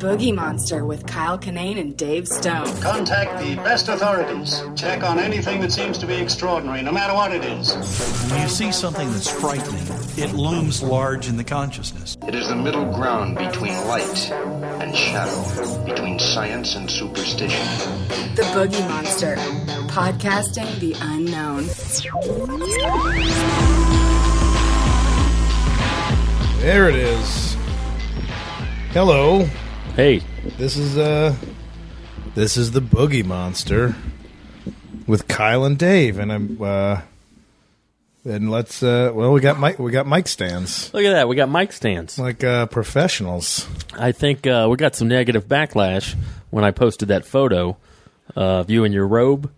Boogie Monster with Kyle Kinane and Dave Stone. Contact the best authorities. Check on anything that seems to be extraordinary, no matter what it is. When you see something that's frightening, it looms large in the consciousness. It is the middle ground between light and shadow, between science and superstition. The Boogie Monster, podcasting the unknown. There it is. Hello. Hey, This is uh this is the Boogie Monster with Kyle and Dave and I'm uh and let's uh well we got mic we got mic stands look at that. We got mic stands. like uh professionals. I think uh, we got some negative backlash when I posted that photo of you in your robe.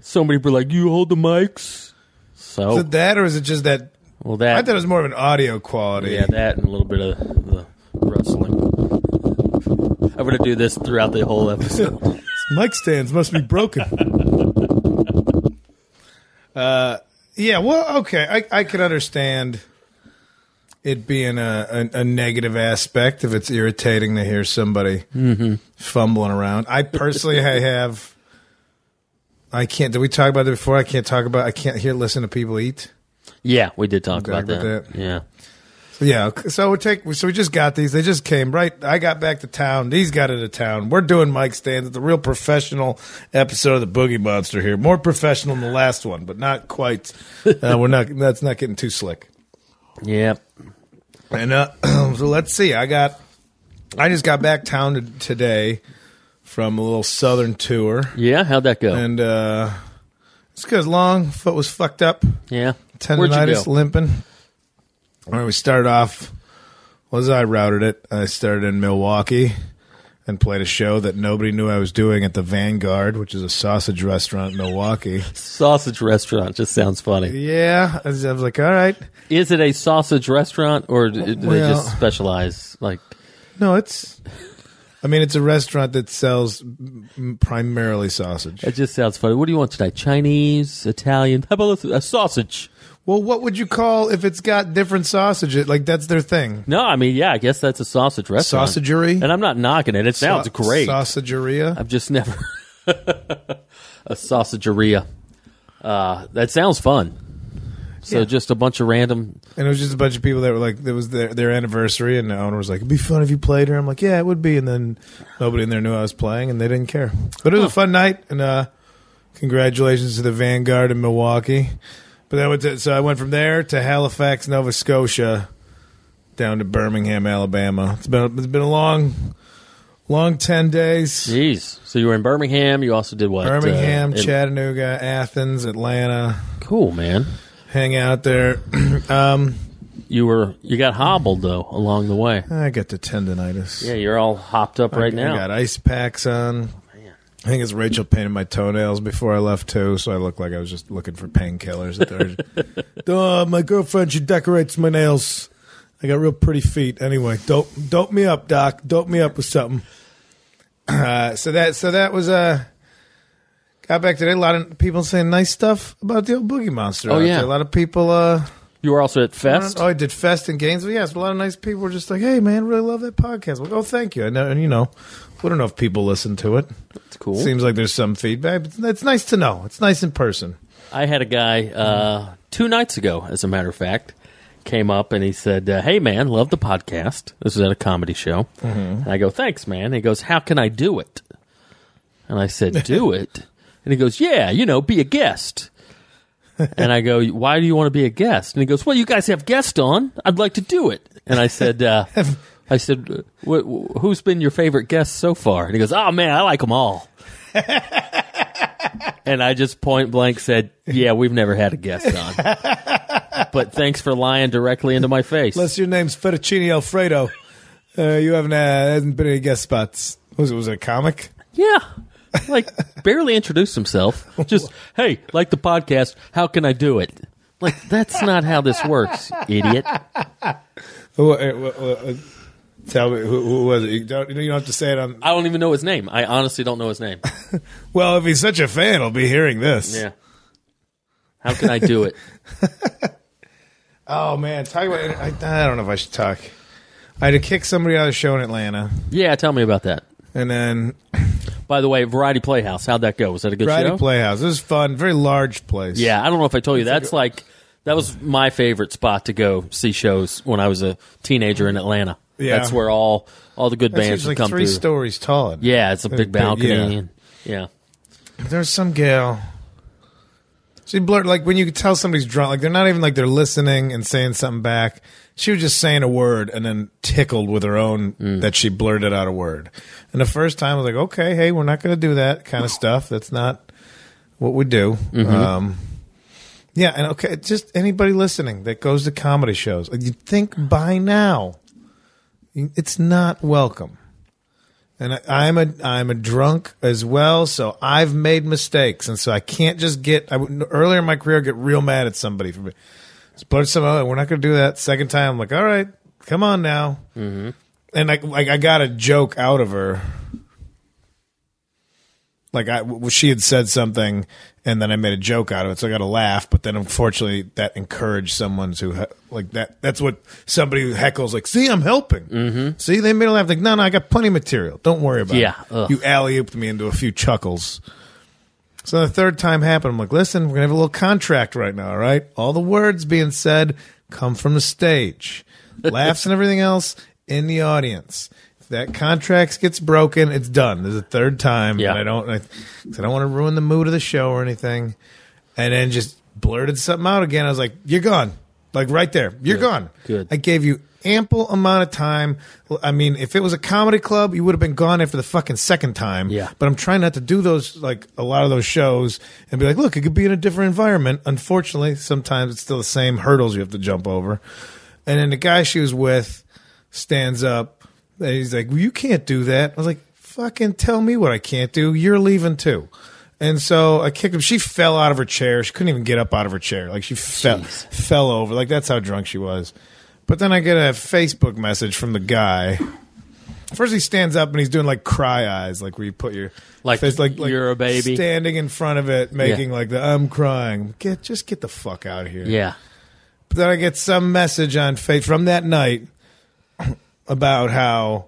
Somebody were like, "You hold the mics." Is So, it that or is it just that well, that I thought it was more of an audio quality. yeah, that and a little bit of the rustling. I'm gonna do this throughout the whole episode. Mic stands must be broken. uh, yeah. Well, okay. I I could understand it being a, a, a negative aspect if it's irritating to hear somebody fumbling around. I personally, I have. I can't. Did we talk about it before? I can't talk about. I can't hear listen to people eat. yeah, we did talk Talk about about that. that. Yeah, So yeah, so we take so we just got these. They just came right. I got back to town. These got into town. We're doing mic stands. It's a real professional episode of the Boogie Monster here. More professional than the last one, but not quite. Uh, we're not. That's not getting too slick. Yep. And uh, so let's see. I got. I just got back town to, today from a little southern tour, Yeah, how'd that go? and uh, it's because long foot was fucked up. yeah, tendonitis, limping. All right, we started off. Was I routed it? I started in Milwaukee and played a show that nobody knew I was doing at the Vanguard, which is a sausage restaurant in Milwaukee. Sausage restaurant just sounds funny. Yeah, I was, I was like, all right. Is it a sausage restaurant or do do they just specialize? Like, No, it's. I mean, it's a restaurant that sells primarily sausage. it just sounds funny. What do you want tonight? Chinese, Italian? How about a sausage? Well, what would you call if it's got different sausage? It- Like that's their thing. No, I mean, yeah, I guess that's a sausage restaurant. Sausagery? And I'm not knocking it. It sounds Sa- great. Sausageria. I've just never a sausageria. Uh, that sounds fun. So Yeah. just a bunch of random. And it was just a bunch of people that were like, it was their, their anniversary, and the owner was like, it'd be fun if you played here. I'm like, yeah, it would be. And then nobody in there knew I was playing, and they didn't care. But it was a fun night, and uh, congratulations to the Vanguard in Milwaukee. But then I went to, so I went from there to Halifax, Nova Scotia, down to Birmingham, Alabama. It's been it's been a long, long ten days. Jeez. So you were in Birmingham. You also did what? Birmingham, Uh, in- Chattanooga, Athens, Atlanta. Cool, man. Hang out there. um, You were you got hobbled though along the way. I got the tendonitis. Yeah, you're all hopped up right I, now. I got ice packs on. I think it's Rachel painted my toenails before I left too, so I looked like I was just looking for painkillers. Oh, my girlfriend she decorates my nails. I got real pretty feet. Anyway, dope dope me up, doc. Dope me up with something. Uh, so that so that was uh got back today. A lot of people saying nice stuff about the old Boogie Monster. Oh, yeah. there. a lot of people. uh You were also at Fest. Oh, I did Fest in Gainesville. Yes, a lot of nice people were just like, "Hey, man, really love that podcast." Like, oh, thank you. I know, and you know, we don't know if people listen to it. It's cool. Seems like there's some feedback, but it's nice to know. It's nice in person. I had a guy uh, two nights ago, as a matter of fact, came up and he said, uh, "Hey man, love the podcast." This was at a comedy show, and I go, "Thanks, man." And he goes, "How can I do it?" And I said, "Do it." And he goes, "Yeah, you know, be a guest." and I go, "Why do you want to be a guest?" And he goes, "Well, you guys have guests on. I'd like to do it." And I said, uh, "I said, wh- wh- who's been your favorite guest so far?" And he goes, "Oh man, I like them all." And I just point blank said, "Yeah, we've never had a guest on." but thanks for lying directly into my face. Unless your name's Fettuccine Alfredo, uh, you haven't uh, hasn't been any guest spots. Was it was it a comic? yeah, like barely introduced himself. Just hey, like the podcast. How can I do it? Like that's not how this works, idiot. Uh, uh, uh, tell me who, who was it? You don't, you don't have to say it on. I don't even know his name. I honestly don't know his name. Well, if he's such a fan, he'll be hearing this. Yeah. How can I do it? Oh man, talk about. I, I don't know if I should talk. I had to kick somebody out of the show in Atlanta, Yeah, tell me about that. and then By the way, Variety Playhouse, how'd that go? Was that a good show? Variety show? Playhouse. It was fun. Very large place. Yeah, I don't know if I told you. That's like that was my favorite spot to go see shows when I was a teenager in Atlanta. Yeah. That's where all all the good That's bands usually come three through. stories tall. Yeah, it's a big balcony. yeah. and- yeah. There's some gal. She blurred like when you could tell somebody's drunk, like they're not even like they're listening and saying something back. She was just saying a word and then tickled with her own Mm. that she blurted out a word. And the first time I was like, okay, hey, we're not going to do that kind of stuff. That's not what we do. Mm-hmm. Um, yeah, and okay, just anybody listening that goes to comedy shows, you'd think by now it's not welcome. And I, I'm a I'm a drunk as well, so I've made mistakes, and so I can't just get. I would, earlier in my career get real mad at somebody for me. But some oh, we're not going to do that. Second time, I'm like, all right, come on now. Mm-hmm. And I like I got a joke out of her. Like I, w- she had said something, and then I made a joke out of it, so I got a laugh. But then, unfortunately, that encouraged someone to like that. That's what somebody who heckles like. See, I'm helping. Mm-hmm. See, they made a laugh. Like, no, no, I got plenty of material. Don't worry about Yeah, it. ugh. You alley ooped me into a few chuckles. So the third time happened. I'm like, listen, we're gonna have a little contract right now. All right, all the words being said come from the stage. Laughs and everything else in the audience. That contract gets broken, it's done. There's a third time, Yeah. and I don't. I, I don't want to ruin the mood of the show or anything. And then just blurted something out again. I was like, "You're gone." Like right there, you're gone. Good. I gave you ample amount of time. I mean, if it was a comedy club, you would have been gone after the fucking second time. Yeah. But I'm trying not to do those like a lot of those shows and be like, look, it could be in a different environment. Unfortunately, sometimes it's still the same hurdles you have to jump over. And then the guy she was with stands up and he's like, well, you can't do that. I was like, fucking tell me what I can't do. You're leaving too. And so I kicked him. She fell out of her chair. She couldn't even get up out of her chair. Like she fell, fell over. Like that's how drunk she was. But then I get a Facebook message from the guy. First, he stands up and he's doing like cry eyes, like where you put your Like face, you're a baby. standing in front of it, making Yeah. like the I'm crying. Get just get the fuck out of here. Yeah. But then I get some message on face from that night about how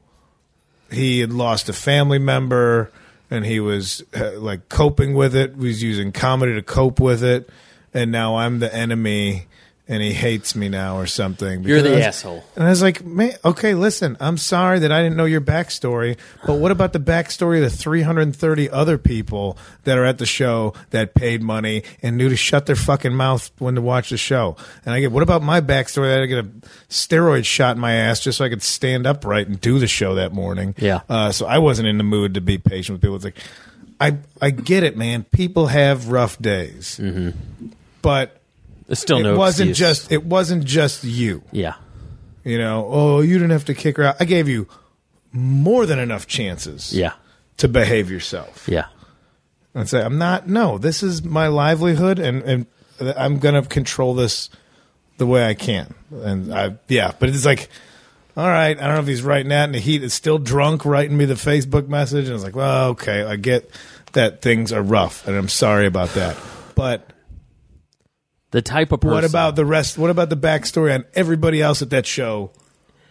he had lost a family member and he was uh, like coping with it. He was using comedy to cope with it, and now I'm the enemy. And he hates me now, or something. You're the was- asshole. and I was like, man, okay, listen, I'm sorry that I didn't know your backstory, but what about the backstory of the 330 other people that are at the show that paid money and knew to shut their fucking mouth when to watch the show? And I get, what about my backstory that I get a steroid shot in my ass just so I could stand upright and do the show that morning? Yeah. Uh, so I wasn't in the mood to be patient with people. It's like, I, I get it, man. People have rough days. But There's still it no wasn't excuse. just it wasn't just you. Yeah. You know, oh, you didn't have to kick her out. I gave you more than enough chances Yeah. to behave yourself. Yeah. And say, I'm not, no, this is my livelihood and, and I'm going to control this the way I can. And I, yeah, but it's like, all right, I don't know if he's writing that in the heat. It's still drunk writing me the Facebook message. And I was like, well, okay, I get that things are rough and I'm sorry about that. But The type of person. what about the rest? What about the backstory on everybody else at that show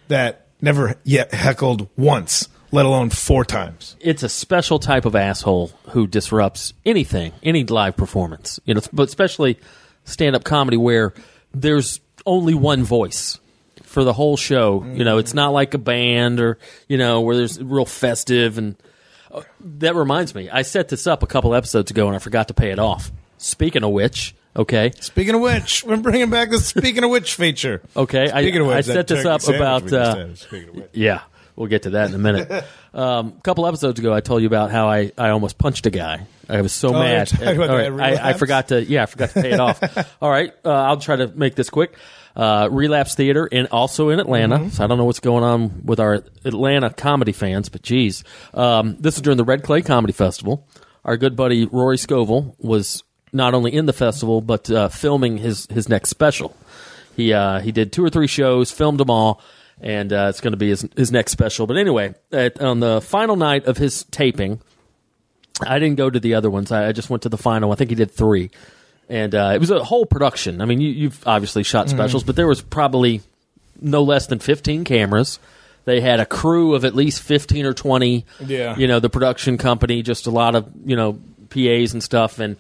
that never yet heckled once, let alone four times? it's a special type of asshole who disrupts anything, any live performance. You know, but especially stand-up comedy where there's only one voice for the whole show. You know, it's not like a band or you know where there's real festive and. uh, That reminds me, I set this up a couple episodes ago and I forgot to pay it off. Speaking of which, okay, Speaking of which, we're bringing back the Speaking of Which feature. okay, I, of which, I set this up about uh, had, speaking of which. Yeah, we'll get to that in a minute. um, a couple episodes ago, I told you about how I, I almost punched a guy. I was so Oh, mad. right, I, I forgot to yeah, I forgot to pay it off. All right, uh, I'll try to make this quick. Uh, Relapse Theater, and also in Atlanta. Mm-hmm. So I don't know what's going on with our Atlanta comedy fans, but geez, um, this is during the Red Clay Comedy Festival. Our good buddy Rory Scovel was not only in the festival but uh, filming his his next special. He uh, he did two or three shows, filmed them all, and uh, it's going to be his his next special. But anyway, at, on the final night of his taping, I didn't go to the other ones. I, I just went to the final. I think he did three, and uh, it was a whole production. I mean, you, you've obviously shot specials, but there was probably no less than fifteen cameras. They had a crew of at least fifteen or twenty. Yeah. you know the production company, just a lot of you know PAs and stuff. And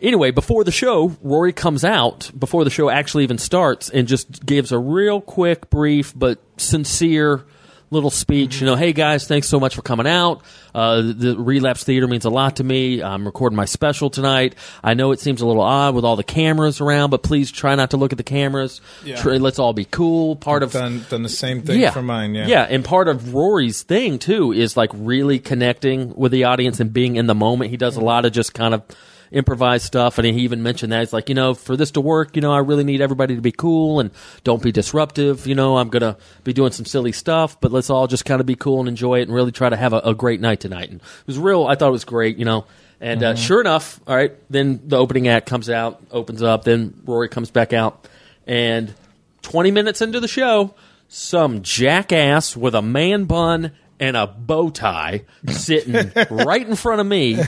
anyway, before the show, Rory comes out before the show actually even starts and just gives a real quick, brief but sincere little speech. You know, hey guys, thanks so much for coming out. Uh, the Relapse Theater means a lot to me. I'm recording my special tonight. I know it seems a little odd with all the cameras around, but please try not to look at the cameras. Yeah. Try- let's all be cool. Part of done done the same thing yeah. for mine. Yeah, yeah, and part of Rory's thing too is like really connecting with the audience and being in the moment. He does a lot of just kind of improvised stuff, and he even mentioned that he's like, you know, for this to work, you know, I really need everybody to be cool and don't be disruptive. You know, I'm gonna be doing some silly stuff, but let's all just kind of be cool and enjoy it and really try to have a, a great night tonight. And it was real. I thought it was great. You know. And uh, sure enough, all right. Then the opening act comes out, opens up. Then Rory comes back out, and 20 minutes into the show, some jackass with a man bun and a bow tie sitting right in front of me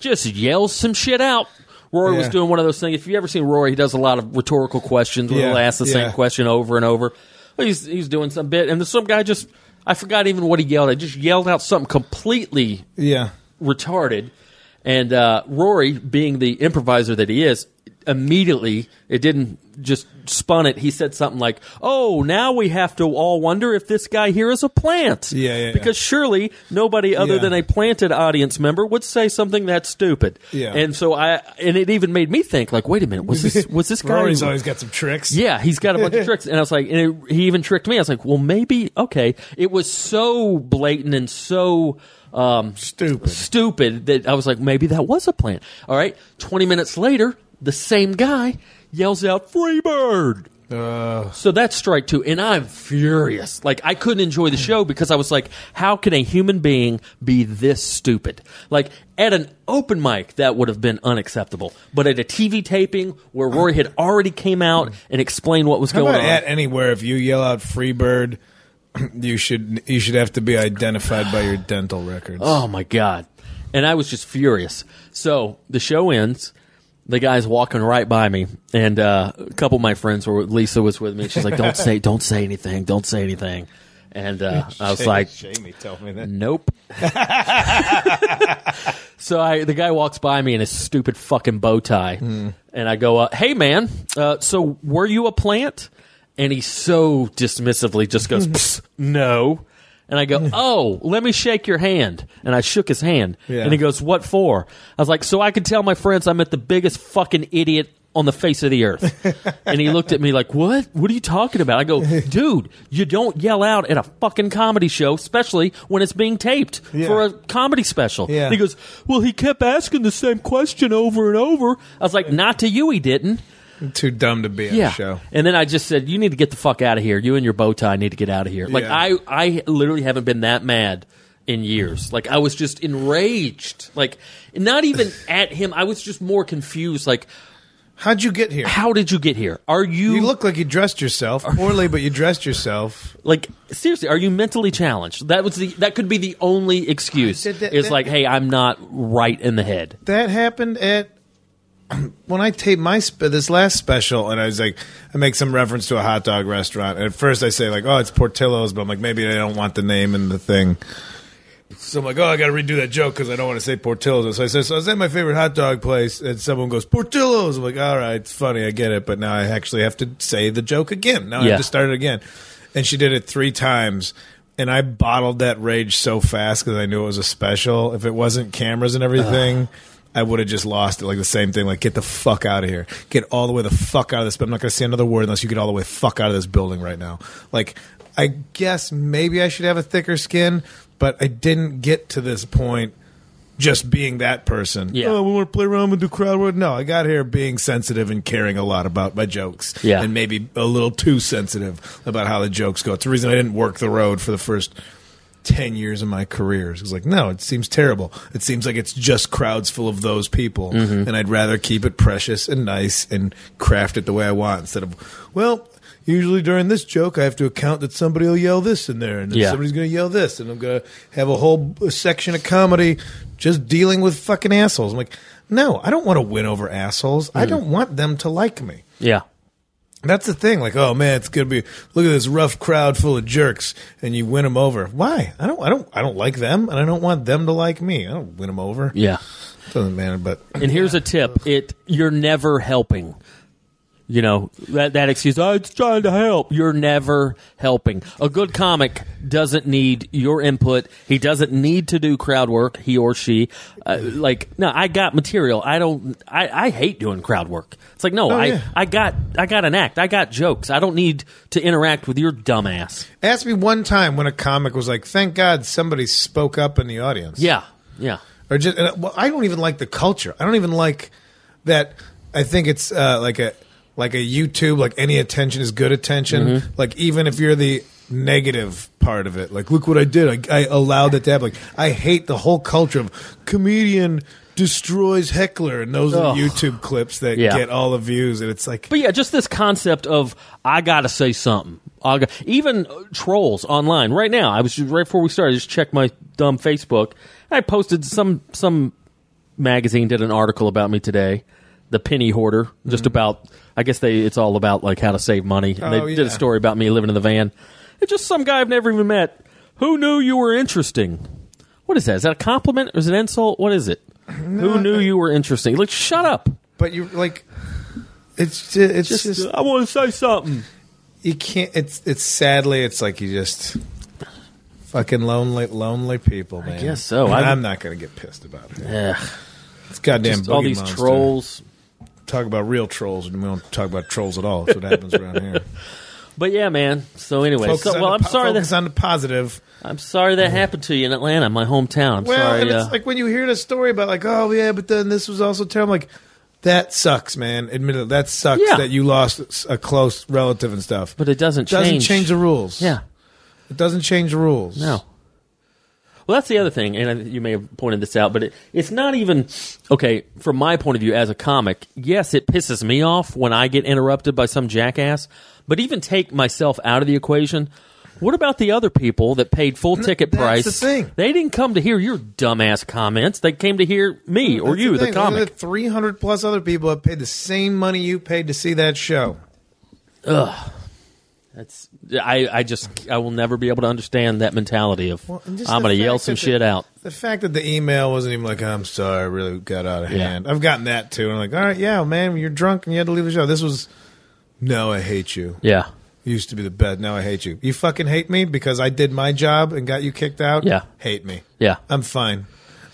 just yells some shit out. Rory was doing one of those things. If you've ever seen Rory, he does a lot of rhetorical questions where Yeah, he'll ask the same question over and over. Well, He's he's doing some bit, and some guy just I forgot even what he yelled. at. just yelled out something completely yeah. retarded. And uh, Rory, being the improviser that he is, immediately it didn't just spun it. He said something like, "Oh, now we have to all wonder if this guy here is a plant." Yeah, yeah, yeah. Because surely nobody other Yeah. than a planted audience member would say something that stupid. Yeah. And so I, and it even made me think, like, wait a minute, was this was this guy? Rory's always got some tricks. Yeah, he's got a bunch of tricks, and I was like, and it, he even tricked me. I was like, well, maybe okay. It was so blatant and so um, Stupid. stupid that I was like, maybe that was a plant. All right, twenty minutes later, the same guy yells out, "Freebird!" Uh, So that's strike two, and I'm furious. Like I couldn't enjoy the show because I was like, how can a human being be this stupid? Like at an open mic, that would have been unacceptable, but at a TV taping where Rory had already came out and explained what was how going about on. at anywhere? If you yell out "Freebird," you should you should have to be identified by your dental records. Oh my god! And I was just furious. So the show ends. The guy's walking right by me, and uh, a couple of my friends were. Lisa was with me. She's like, "Don't say, don't say anything, don't say anything." And uh, I was like, Jamie told me that. Nope. so I, the guy walks by me in his stupid fucking bow tie, and I go, uh, "Hey, man, uh, so were you a plant?" And he so dismissively just goes, "Psst, "No." And I go, "Oh, let me shake your hand." And I shook his hand, Yeah. and he goes, "What for?" I was like, "So I could tell my friends I met the biggest fucking idiot." On the face of the earth, and he looked at me like, "What? What are you talking about?" I go, "Dude, you don't yell out at a fucking comedy show, especially when it's being taped Yeah. for a comedy special." Yeah. He goes, "Well, he kept asking the same question over and over." I was like, "Not to you, he didn't." I'm too dumb to be on Yeah. the show. And then I just said, "You need to get the fuck out of here. You and your bow tie need to get out of here." Like Yeah. I, I literally haven't been that mad in years. Like I was just enraged. Like not even at him. I was just more confused. Like, How'd you get here? how did you get here? Are you, You look like you dressed yourself poorly, but you dressed yourself. like seriously? Are you mentally challenged? That was the that could be the only excuse. Did that- is that- like, hey, I'm not right in the head. That happened at when I tape my sp- this last special, and I was like, I make some reference to a hot dog restaurant. And at first, I say like, "Oh, it's Portillo's," but I'm like, maybe I don't want the name and the thing. So I'm like, "Oh, I got to redo that joke because I don't want to say Portillo's." So I say, "So I was at my favorite hot dog place," and someone goes, "Portillo's." I'm like, "All right, it's funny, I get it," but now I actually have to say the joke again. Now I Yeah. have to start it again. And she did it three times. And I bottled that rage so fast because I knew it was a special. If it wasn't cameras and everything, I would have just lost it. Like the same thing. Like get the fuck out of here. Get all the way the fuck out of this. But I'm not going to say another word unless you get all the way fuck out of this building right now. Like I guess maybe I should have a thicker skin, but I didn't get to this point just being that person. Yeah. Oh, we want to play around and do crowd work. No, I got here being sensitive and caring a lot about my jokes. Yeah. And maybe a little too sensitive about how the jokes go. It's the reason I didn't work the road for the first 10 years of my career. It's like, no, it seems terrible. It seems like it's just crowds full of those people. Mm-hmm. And I'd rather keep it precious and nice and craft it the way I want instead of, well, usually during this joke, I have to account that somebody will yell this in there and Yeah. somebody's going to yell this. And I'm going to have a whole section of comedy just dealing with fucking assholes. I'm like, no, I don't want to win over assholes. I don't want them to like me. Yeah. That's the thing. Like, oh man, it's gonna be look at this rough crowd full of jerks, and you win them over. Why? I don't. I don't. I don't like them, and I don't want them to like me. I don't win them over. Yeah. Doesn't matter. But And here's a tip: it you're never helping. You know that that excuse. Oh, it's trying to help. You're never helping. A good comic doesn't need your input. He doesn't need to do crowd work. He or she, uh, like, no, I got material. I don't. I, I hate doing crowd work. It's like, no, Oh, I yeah. I got I got an act. I got jokes. I don't need to interact with your dumbass. ask me one time when a comic was like, "Thank God somebody spoke up in the audience." Yeah, yeah. or just and, well, I don't even like the culture. I don't even like that. I think it's uh, like a like a YouTube. Like any attention is good attention. Mm-hmm. Like even if you're the negative part of it, like look what I did. I, I allowed it to happen. Like I hate the whole culture of comedian destroys heckler, and those are Ugh. the YouTube clips that Yeah. get all the views. And it's like, But yeah, just this concept of I gotta say something. I got, even uh, trolls online right now. I was just, right before we started. I just checked my dumb Facebook. I posted some some magazine did an article about me today, the penny hoarder, just mm-hmm. about. I guess they it's all about like how to save money. And Oh, they did a story about me living in the van. It's just some guy I've never even met. Who knew you were interesting? What is that? Is that a compliment or is it an insult? What is it? Who knew you were interesting? Like, shut up. but you like. It's ju- it's just, I want to say something. you can't. It's it's sadly it's like you just fucking lonely lonely people, man. guess so. And I'm- I'm, not gonna get pissed about it. Ugh. It's goddamn Just all Boogie these Monster. trolls. Talk about real trolls, and we don't talk about trolls at all. That's what happens around here. But yeah, man. So anyway, Focus so, on well, the I'm po- sorry Focus that on the positive. I'm sorry that happened to you in Atlanta, my hometown. I'm Well, sorry. and uh, it's like when you hear the story about like, oh yeah, but then this was also terrible. Like that sucks, man. Admittedly, that sucks Yeah. that you lost a close relative and stuff. but it doesn't doesn't change. change the rules. Yeah, it doesn't change the rules. no. Well, that's the other thing, and you may have pointed this out, but it, it's not even okay from my point of view as a comic. Yes, it pisses me off when I get interrupted by some jackass, but even take myself out of the equation. What about the other people that paid full ticket that's price? the thing. They didn't come to hear your dumbass comments. They came to hear me or That's you, the. Look comic. Three hundred plus other people have paid the same money you paid to see that show. That's I, I just I will never be able to understand that mentality of Well, I'm going to yell some the- shit out. The fact that the email wasn't even like, "I'm sorry, I really got out of Yeah. hand." I've gotten that too. And I'm like, "All right, yeah, man, you're drunk and you had to leave the show." This was, no, I hate you. Yeah, Used to be the best. Now I hate you. You fucking hate me because I did my job and got you kicked out. Yeah. hate me. yeah. I'm fine.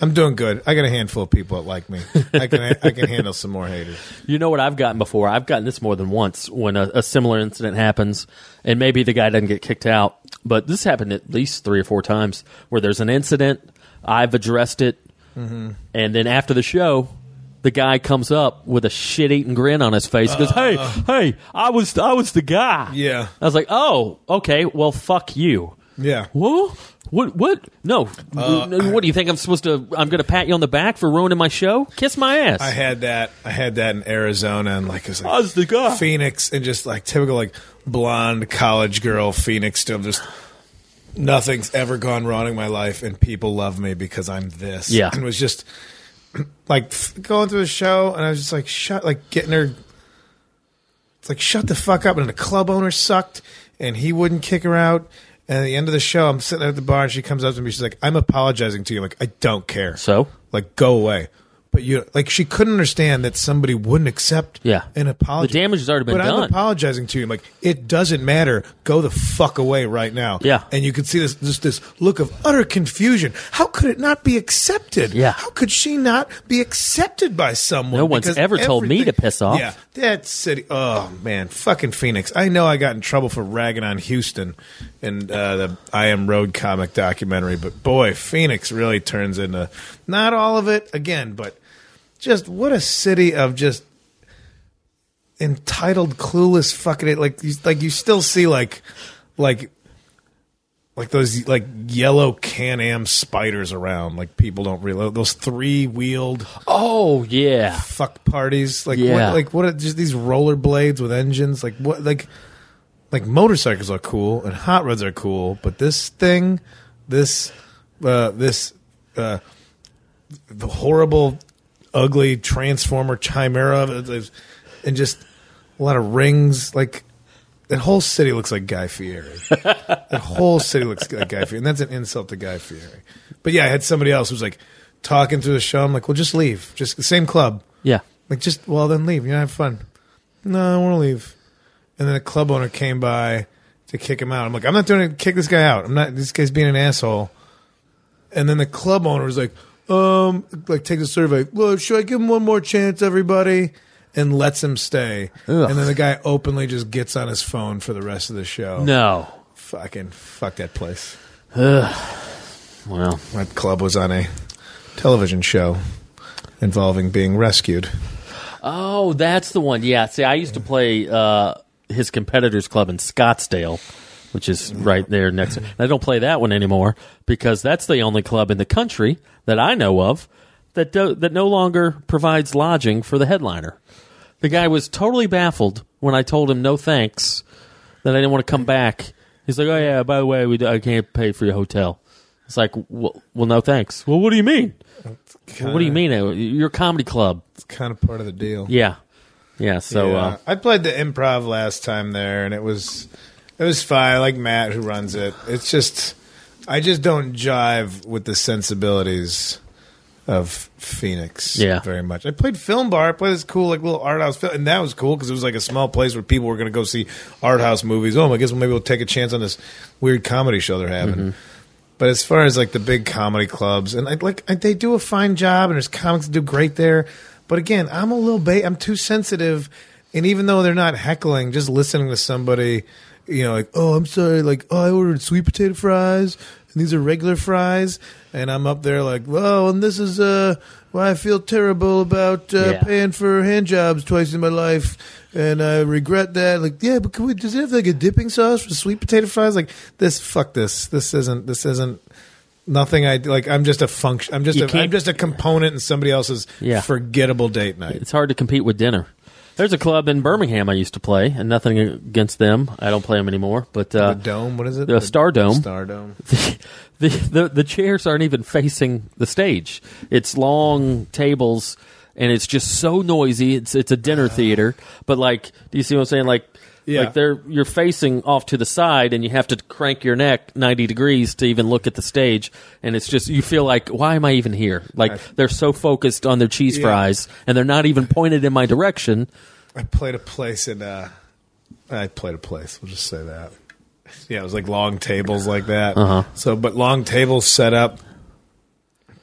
I'm doing good. I got a handful of people that like me. I can I can handle some more haters. You know what I've gotten before? I've gotten this more than once when a, a similar incident happens, and maybe the guy doesn't get kicked out, but this happened at least three or four times where there's an incident, I've addressed it, Mm-hmm. and then after the show. The guy comes up with a shit-eating grin on his face. Goes, "Hey, hey, I was, I was the guy." Uh. Yeah. I was like, "Oh, okay. Well, fuck you." Yeah. What? What? What? No. Uh, what do you think I'm supposed to? I'm going to pat you on the back for ruining my show? Kiss my ass. I had that. I had that in Arizona, and like it was like I was the guy. Phoenix, and just like typical like blonde college girl Phoenix. Still just nothing's ever gone wrong in my life, and people love me because I'm this. Yeah. and it was just like going through the show, and I was just like shut, like getting her. It's like shut the fuck up, and the club owner sucked, and he wouldn't kick her out. And at the end of the show, I'm sitting at the bar, and she comes up to me. She's like, "I'm apologizing to you." I'm like, I don't care. So? like, go away. But you like she couldn't understand that somebody wouldn't accept Yeah. an apology. The damage has already been done. but I'm apologizing to you. I'm like, it doesn't matter. Go the fuck away right now. Yeah. And you could see this just this look of utter confusion. How could it not be accepted? Yeah. How could she not be accepted by someone? No one's Because ever told me to everything- piss off. Yeah. That city. Oh man, fucking Phoenix. I know I got in trouble for ragging on Houston in uh, the I Am Road comic documentary, but boy, Phoenix really turns into not all of it again, but just what a city of just entitled, clueless fucking it. Like, you, like you still see like, like. Like those like yellow Can Am Spyders around, like people don't realize those three wheeled Oh yeah. fuck parties. Like Yeah. what? Like what? Are, just these rollerblades with engines. Like what? Like like motorcycles are cool and hot rods are cool, but this thing, this uh, this uh, the horrible, ugly transformer chimera, is- and just a lot of rings. Like that whole city looks like Guy Fieri. that whole city looks like Guy Fieri, and that's an insult to Guy Fieri. But yeah, I had somebody else who was like talking through the show. I'm like, well, just leave. Just the same club. Yeah. Like, just well, then leave. You know, have fun. No, I want to leave. And then the club owner came by to kick him out. I'm like, I'm not doing it. Kick this guy out. I'm not. This guy's being an asshole. And then the club owner was like, um, like take the survey. Well, should I give him one more chance, everybody? And lets him stay. Ugh. And then the guy openly just gets on his phone for the rest of the show. No. Fucking fuck that place. Well, That club was on a television show involving being rescued. oh, that's the one. Yeah. See, I used to play uh, his competitors club in Scottsdale, which is right there next. I don't play that one anymore because that's the only club in the country that I know of that do, that no longer provides lodging for the headliner. The guy was totally baffled when I told him no thanks that I didn't want to come back. He's like, "Oh yeah, by the way, we I can't pay for your hotel." It's like, well, well, no thanks. Well, what do you mean? what do you mean? Uh, you're a comedy club. It's kind of part of the deal. Yeah, yeah. So Yeah. uh, I played the improv last time there, and it was it was fine. I like Matt who runs it. It's just I just don't jive with the sensibilities of Phoenix. Yeah. very much. I played Film Bar. I played this cool like little art house film, and that was cool because it was like a small place where people were going to go see art house movies. Oh, I guess maybe we'll take a chance on this weird comedy show they're having. Mm-hmm. But as far as like the big comedy clubs, and I, like I, they do a fine job, and there's comics that do great there. But again, I'm a little ba- I'm too sensitive, and even though they're not heckling, just listening to somebody, you know, like oh, I'm sorry, like oh, I ordered sweet potato fries, and these are regular fries, and I'm up there like, well, and this is uh why I feel terrible about uh, Yeah. paying for hand jobs twice in my life. And I regret that. Like, yeah, but can we, does it have like a dipping sauce for sweet potato fries? Like this, fuck this. This isn't. This isn't nothing. I like. I'm just a function. I'm just. You A, can't- I'm just a component in somebody else's Yeah. forgettable date night. it's hard to compete with dinner. There's a club in Birmingham I used to play, and nothing against them. I don't play them anymore. But uh, the dome. What is it? the Star Dome. Star Dome. the, the the chairs aren't even facing the stage. It's long tables, and it's just so noisy. It's it's a dinner theater, but like, do you see what I'm saying? Like, Yeah. like they're you're facing off to the side, and you have to crank your neck 90 degrees to even look at the stage, and it's just you feel like, why am I even here? Like they're so focused on their cheese Yeah. fries, and they're not even pointed in my direction. I played a place in. uh I played a place. We'll just say that. Yeah, it was like long tables like that. Uh-huh. So, but long tables set up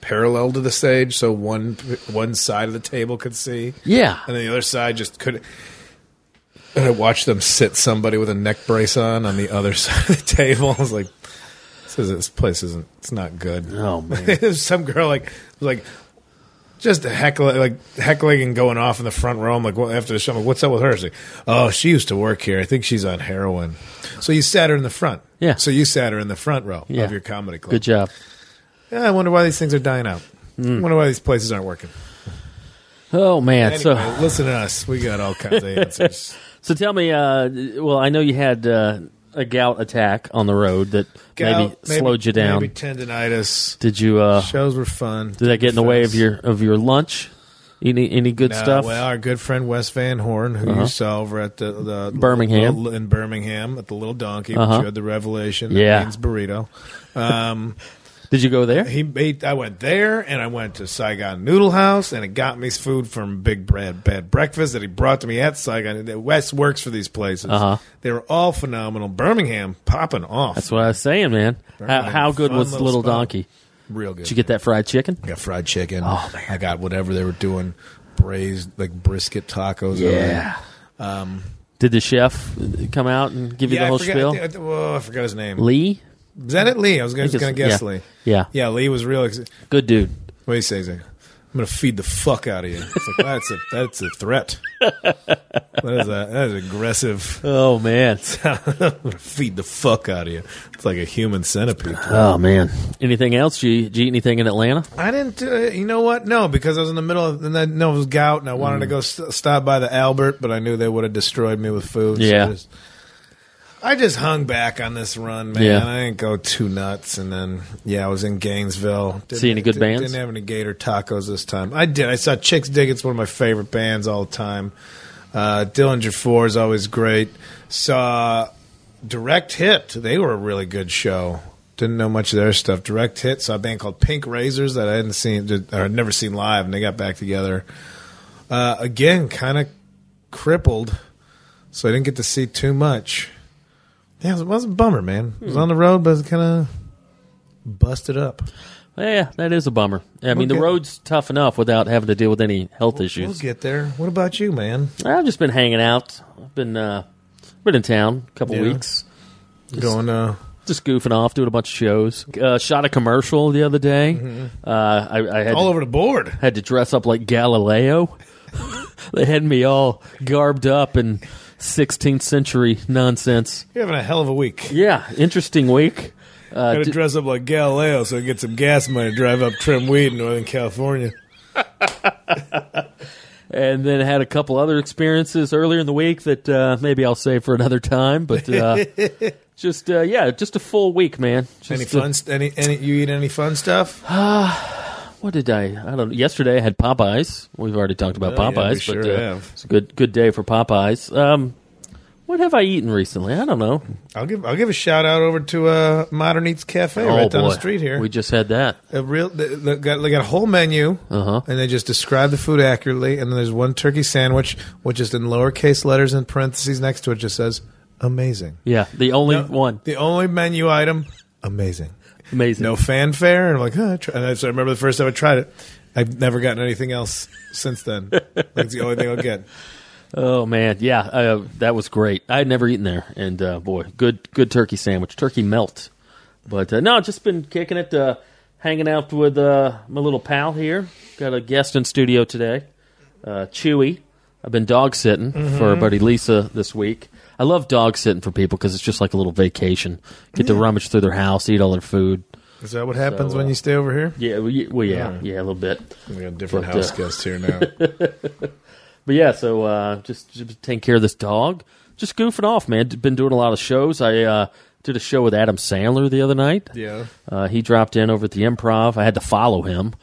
parallel to the stage, so one one side of the table could see. Yeah. and then the other side just couldn't. And I watched them sit somebody with a neck brace on on the other side of the table. I was like, "This, is, this place isn't. It's not good." Oh man. Some girl like was like just heckling, like heckling and going off in the front row. I'm like, well, after the show, I'm like, what's up with her? She's like, oh, she used to work here. I think she's on heroin. So you sat her in the front. Yeah. So you sat her in the front row Yeah. of your comedy club. Good job. Yeah, I wonder why these things are dying out. Hmm. I wonder why these places aren't working. Oh man. Anyway, so listen to us. We got all kinds of answers. So tell me, uh, well, I know you had uh, a gout attack on the road that maybe, Gout, slowed you down. Maybe tendonitis. Did you? Uh, Shows were fun. did that get in the way of your of your lunch? Any any good stuff? Well, our good friend Wes Van Horn, who Uh-huh. you saw over at the, the Birmingham. little- in Birmingham at the Little Donkey, Uh-huh. which you had the revelation. Yeah. that means burrito. Um, Did you go there? he ate. I went there, and I went to Saigon Noodle House, and it got me food from Big Brad Bad Breakfast that he brought to me at Saigon. Wes works for these places. Uh-huh. They were all phenomenal. Birmingham popping off. That's what I was saying, man. How, Birmingham, how good was little Little. Donkey? real good. Did you get that fried chicken? I got fried chicken. Oh, man. I got whatever they were doing, braised like brisket tacos. Yeah. Did the chef come out and give you Yeah, the whole I forgot, spiel? I, oh, I forgot his name. Lee, Is that it, Lee? I was going to guess yeah. Lee. Yeah. Yeah, Lee was real. Ex- good dude. what do you say? He's I'm going to feed the fuck out of you. It's like, that's a that's a threat. that is a that is aggressive. Oh man. I'm going to feed the fuck out of you. It's like a human centipede. Oh man. Anything else? Did you, did you eat anything in Atlanta? I didn't. Uh, you know what? No, because I was in the middle of. And I know it was gout, and I wanted Mm. to go st- stop by the Albert, but I knew they would have destroyed me with food. Yeah. Just, I just hung back on this run, man. Yeah. I didn't go too nuts, and then yeah, I was in Gainesville. Didn't, See any good didn't- bands? Didn't have any Gator tacos this time. I did. I saw Chicks Dig. It's one of my favorite bands all the time. Uh, Dillinger Four is always great. Saw Direct Hit. They were a really good show. Didn't know much of their stuff. Direct Hit saw a band called Pink Razors that I hadn't seen or had never seen live, and they got back together. Uh, again, kind of crippled, so I didn't get to see too much. Yeah, it was, it was a bummer, man. It was on the road, but it kind of busted up. Yeah, that is a bummer. I mean, the get- road's tough enough without having to deal with any health issues. We'll issues. get there. What about you, man? I've just been hanging out. I've been uh, been in town a couple Yeah. weeks, Going uh, just goofing off, doing a bunch of shows. Uh, shot a commercial the other day. Uh, I, I had all to, over the board. had to dress up like Galileo. they had me all garbed up in 16th century nonsense. You're having a hell of a week. Yeah, interesting week. Uh, Got to d- dress up like Galileo so I can get some gas money to drive up trim weed in Northern California. and then had a couple other experiences earlier in the week that uh, maybe I'll save for another time. But uh, just uh, yeah, just a full week, man. Just Any a- fun? st- Any? Any? You eat any fun stuff? what did I? I don't. know. Yesterday I had Popeyes. We've already talked about Oh, yeah, Popeyes, we sure but uh, have. it's a good good day for Popeyes. Um, what have I eaten recently? I don't know. I'll give. I'll give a shout out over to uh, Modern Eats Cafe right down the Oh, street here. We just had that. a real. They, they got, they got a whole menu, Uh-huh. and they just describe the food accurately. And then there's one turkey sandwich, which is in lowercase letters in parentheses next to it, just says "amazing." Yeah, the only one. The only menu item, amazing. Amazing. No fanfare. And I'm like, huh. And I, so I remember the first time I tried it. I've never gotten anything else since then. That's the only thing I'll get. Oh man, yeah, uh, that was great. I had never eaten there, and uh, boy, good good turkey sandwich, turkey melt. But uh, no, just been kicking it, uh, hanging out with uh, my little pal here. Got a guest in studio today, uh, Chewy. I've been dog sitting for our buddy Lisa this week. I love dog sitting for people because it's just like a little vacation. Get to rummage through their house, eat all their food. Is that what happens So, when uh, you stay over here? Yeah, well, yeah, well, yeah, yeah, a little bit. We got different But, house uh, guest here now. But yeah, so uh, just, just taking care of this dog, just goofing off, man. Been doing a lot of shows. I uh, did a show with Adam Sandler the other night. yeah. Uh, he dropped in over at the Improv. I had to follow him.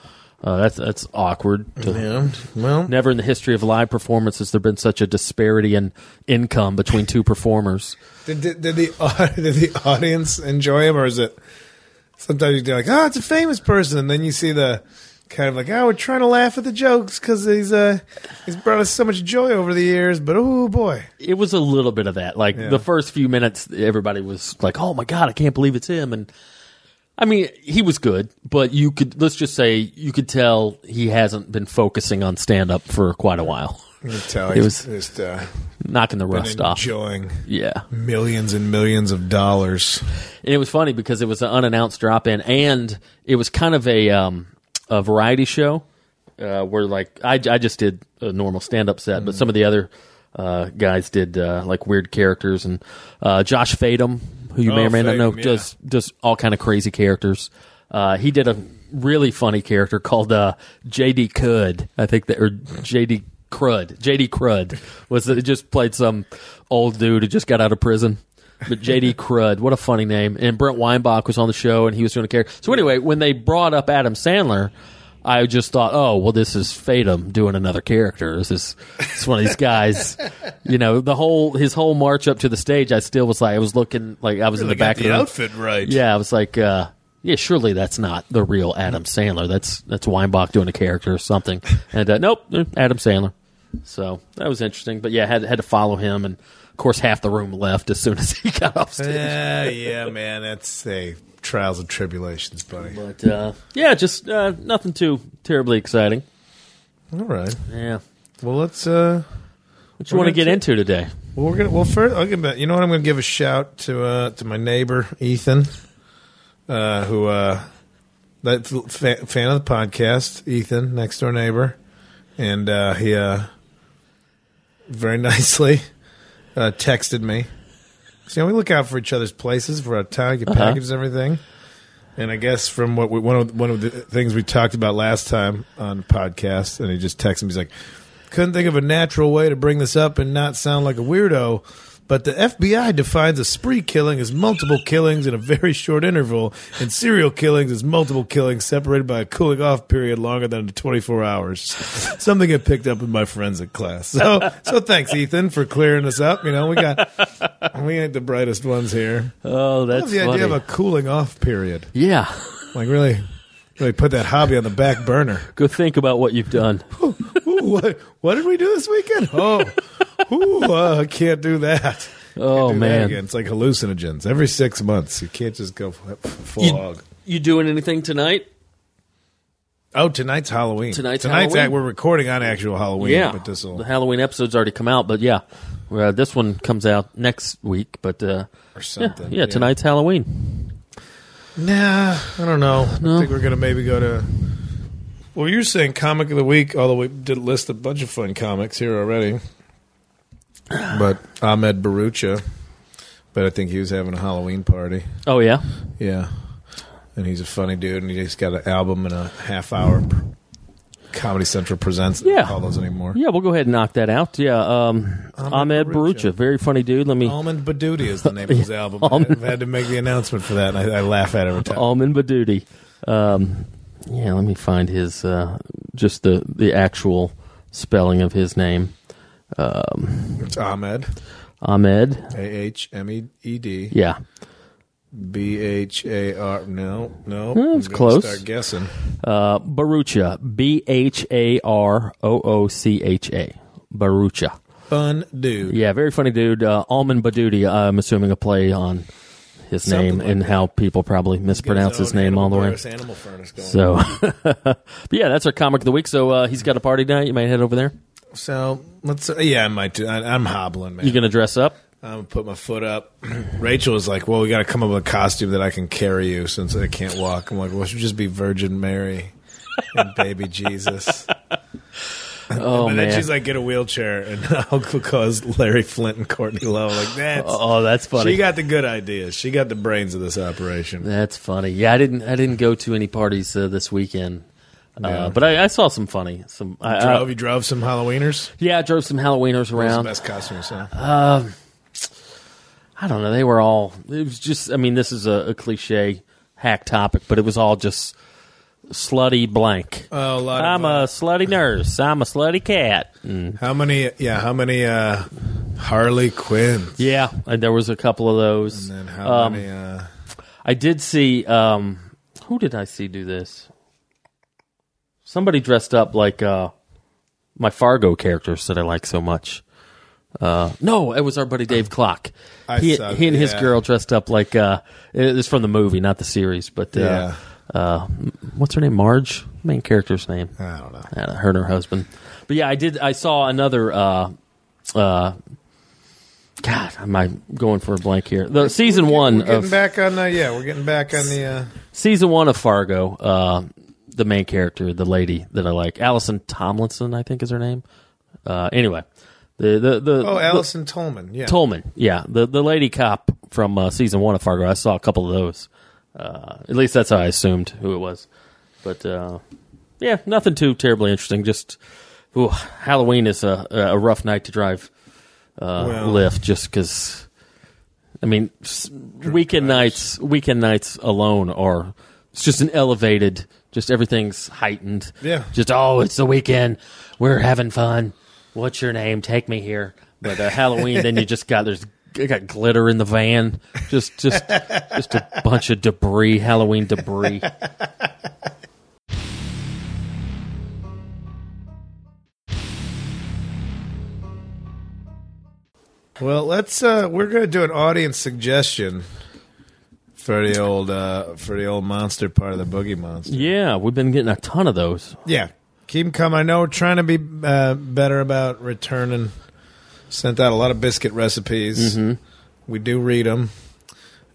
Uh, that's that's awkward. To, Yeah. Well, Never in the history of live performance has there been such a disparity in income between two performers. did, did, did the did the audience enjoy him, or is it sometimes you're like, oh, it's a famous person, and then you see the kind of like, oh, we're trying to laugh at the jokes because he's uh he's brought us so much joy over the years, but oh boy, It was a little bit of that. Like Yeah. the first few minutes, everybody was like, "Oh my god, I can't believe it's him!" And I mean, he was good, but you could let's just say you could tell he hasn't been focusing on stand up for quite a while, you tell It was just uh, knocking the rust off. enjoying Yeah, millions and millions of dollars. and it was funny because it was an unannounced drop in, and it was kind of a um, a variety show uh, where like I, I just did a normal stand up set, but some of the other uh, guys did uh, like weird characters, and uh, Josh Fadum, who you may Oh, or may not know, yeah. does does all kind of crazy characters. Uh, he did a really funny character called uh, JD Cud, I think that or JD Crud. JD Crud was that just played some old dude who just got out of prison. But JD Crud, what a funny name! And Brent Weinbach was on the show, and he was doing a character. So anyway, when they brought up Adam Sandler, I just thought, oh, well, this is Fadem doing another character. This is, this one of these guys. you know, the whole his whole march up to the stage, I still was like, I was looking like I was in the Really back of the the room. outfit right. Yeah, I was like, uh, yeah, surely that's not the real Adam Sandler. That's that's Weinbach doing a character or something. And uh, nope, Adam Sandler. So that was interesting. But yeah, had had to follow him, and of course, half the room left as soon as he got off stage. Yeah, yeah, man. That's a trials and tribulations, buddy. But uh, yeah, just uh, nothing too terribly exciting. All right. Yeah. Well, let's. uh What you want to get into today? Well, we're gonna. Well, first, I'll give. You know what? I'm gonna give a shout to uh to my neighbor Ethan, uh, who uh, that fa- fan of the podcast. Ethan, next door neighbor, and uh, he uh, very nicely uh, texted me. So, you know, we look out for each other's places for our town, get Uh-huh. packages and everything. And I guess from what we, one of one of the things we talked about last time on the podcast, and he just texted me, he's like, "Couldn't think of a natural way to bring this up and not sound like a weirdo, But the FBI defines a spree killing as multiple killings in a very short interval, and serial killings as multiple killings separated by a cooling off period longer than 24 hours. Something I picked up in my forensic class. So, so thanks, Ethan, for clearing us up. You know, we got we ain't the brightest ones here. Oh, I that's love the funny. idea of a cooling off period. yeah. Like really, really put that hobby on the back burner. Go think about what you've done. What what did we do this weekend? Oh, ooh, uh, I can't do that. Oh do that man. again. it's like hallucinogens. Every six months, you can't just go f- full You, hog. you doing anything tonight? Oh, tonight's Halloween. Tonight's tonight's Halloween? act- we're recording on actual Halloween. yeah. but this will The Halloween episode's already come out, but yeah. Uh, this one comes out next week, but uh, or yeah, something. yeah, tonight's Halloween. Nah, I don't know. I think we're gonna maybe go to. Well, you're saying comic of the week, although we did list a bunch of fun comics here already. But Ahmed Bharoocha, but I think he was having a Halloween party. Oh yeah, Yeah, and he's a funny dude, and he's got an album and a half hour. Comedy Central presents. Yeah. call those anymore. yeah. We'll go ahead and knock that out. Yeah, um, Ahmed Bharoocha. Bharoocha, very funny dude. Let me Almond Baduti is the name of his album. Almond- I've had to make the announcement for that, and I, I laugh at it every time. Almond Baduti. Um, yeah, let me find his uh, just the the actual spelling of his name. It's Ahmed, Ahmed. A H M E E D, Yeah, B H A R. No, no, I'm it's close. Start guessing. uh, Bharoocha. B H A R O O C H A. Bharoocha. Fun dude. Yeah, very funny dude. Uh, Almond Baduti. I'm assuming a play on his Something name like and that. how people probably mispronounce his name all the way. Furnace. So, but yeah, that's our comic of the week. So uh, he's got a party tonight. You might head over there. So let's. Uh, yeah, I might do. I, I'm hobbling, man. You gonna dress up? I'm gonna put my foot up. Rachel was like, "Well, we got to come up with a costume that I can carry you since I can't walk." I'm like, "Well, it should just be Virgin Mary and Baby Jesus." Oh and man. then she's like, "Get a wheelchair," and I'll cause Larry Flynt and Courtney Love. Like that's. oh, that's funny. She got the good ideas. She got the brains of this operation. That's funny. Yeah, I didn't. I didn't go to any parties uh, this weekend, uh, but I, I saw some funny. Some. I, I- drove you drove some Halloweeners. yeah, I drove some Halloweeners What was the around. best costume you saw? I don't know. They were all. It was just. I mean, this is a, a cliche hack topic, but it was all just slutty blank. Oh, a lot. I'm of, uh, a slutty nurse. I'm a slutty cat. And How many? Yeah, how many? uh Harley Quinns. yeah, and there was a couple of those. And then how Um, many? uh I did see. Um, who did I see do this? Somebody dressed up like uh, my Fargo characters that I like so much. Uh, no, it was our buddy Dave Clock. I he, saw- he and his yeah. girl dressed up like uh, it was from the movie, not the series, but uh, Yeah. uh, what's her name? Marge, main character's name. I don't know. Uh, her and her husband. But yeah, I did. I saw another. Uh, uh, God, am I going for a blank here? The season one We're getting of back on the. Yeah, we're getting back on the. uh season one of Fargo, uh, the main character, the lady that I like, Allison Tomlinson, I think is her name. Uh, anyway, the the the Oh, the- Allison Tolman. Yeah. Tolman, yeah, the the lady cop from uh, season one of Fargo. I saw a couple of those. Uh, at least that's how I assumed who it was. But uh, yeah, nothing too terribly interesting. Just ooh, Halloween is a a rough night to drive uh, Well- Lyft, just because. I mean, weekend nights, weekend nights alone are it's just an elevated. Just everything's heightened. Yeah. Just oh, it's the weekend. We're having fun. What's your name? Take me here. But uh, Halloween, then you just got there's you got glitter in the van. Just just just a bunch of debris, Halloween debris. Well, let's. uh We're going to do an audience suggestion for the old uh for the old monster part of the boogie monster. Yeah, we've been getting a ton of those. Yeah, keep them coming. I know we're trying to be uh, better about returning. Sent out a lot of biscuit recipes. Mm-hmm. We do read them.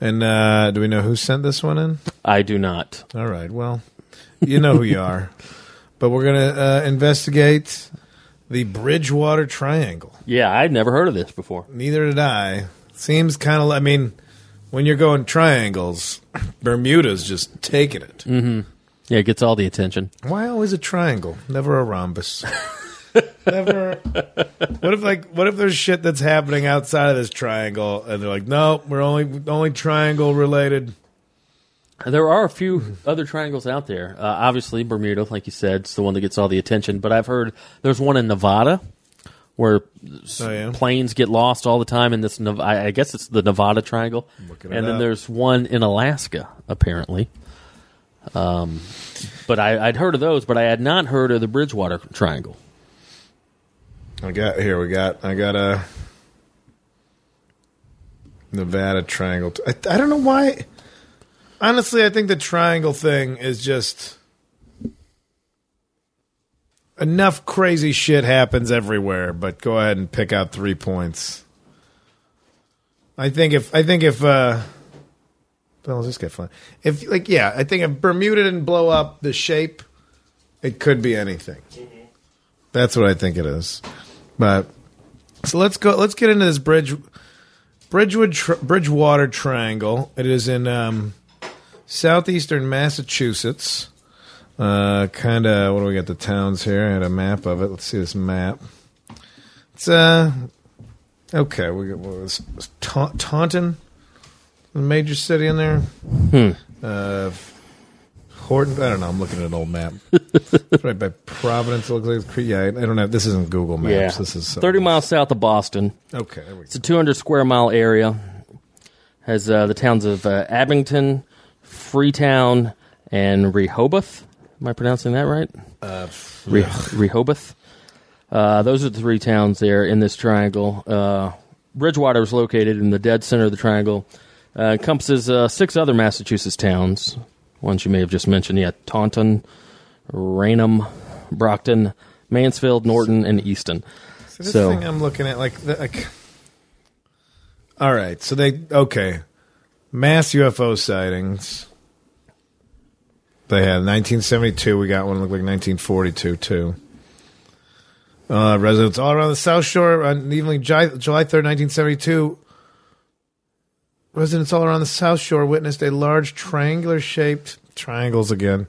And uh, do we know who sent this one in? I do not. All right. Well, you know who you are. But we're going to uh, investigate the Bridgewater Triangle. Yeah, I'd never heard of this before. Neither did I. Seems kind of. I mean, when you're going triangles, Bermuda's just taking it. Yeah, it gets all the attention. Why always a triangle? Never a rhombus. Never. What if like what if there's shit that's happening outside of this triangle and they're like, no, we're only only triangle related. There are a few other triangles out there. Uh, obviously, Bermuda, like you said, it's the one that gets all the attention. But I've heard there's one in Nevada where Oh, yeah? planes get lost all the time in this. I I guess it's the Nevada Triangle, and then up. there's one in Alaska, apparently. Um, but I, I'd heard of those, but I had not heard of the Bridgewater Triangle. I got here. We got. I got a Nevada triangle. I, I don't know why. Honestly, I think the triangle thing is just enough crazy shit happens everywhere. But go ahead and pick out three points. I think if I think if uh, well, this get fun. If like yeah, I think if Bermuda didn't blow up the shape, it could be anything. That's what I think it is. But so let's go. Let's get into this bridge, Bridgewood, Bridgewater Triangle. It is in um, southeastern Massachusetts. Uh, kind of. What do we got? The towns here. I had a map of it. Let's see this map. It's uh, okay. We got what was, was Ta- Taunton, the major city in there. Uh, Horton. I don't know. I'm looking at an old map. it's right by Providence. It looks like yeah. I don't know. This isn't Google Maps. Yeah, This is thirty miles south of Boston. Okay. There we go. It's a 200 square mile area. Has uh, the towns of uh, Abington, Freetown, and Rehoboth. Am I pronouncing that right? Uh, Re- Rehoboth. Uh, those are the three towns there in this triangle. Uh, Bridgewater is located in the dead center of the triangle. Uh, encompasses uh, six other Massachusetts towns. Ones you may have just mentioned. Yeah, Taunton, Raynham, Brockton, Mansfield, Norton, and Easton. So this So- thing I'm looking at, like, the, like, all right. So they okay, mass UFO sightings. They had 1972. We got one that looked like 1942 too. Uh, residents all around the South Shore on the evening July, July 3rd, 1972. Residents all around the South Shore witnessed a large triangular shaped triangles again.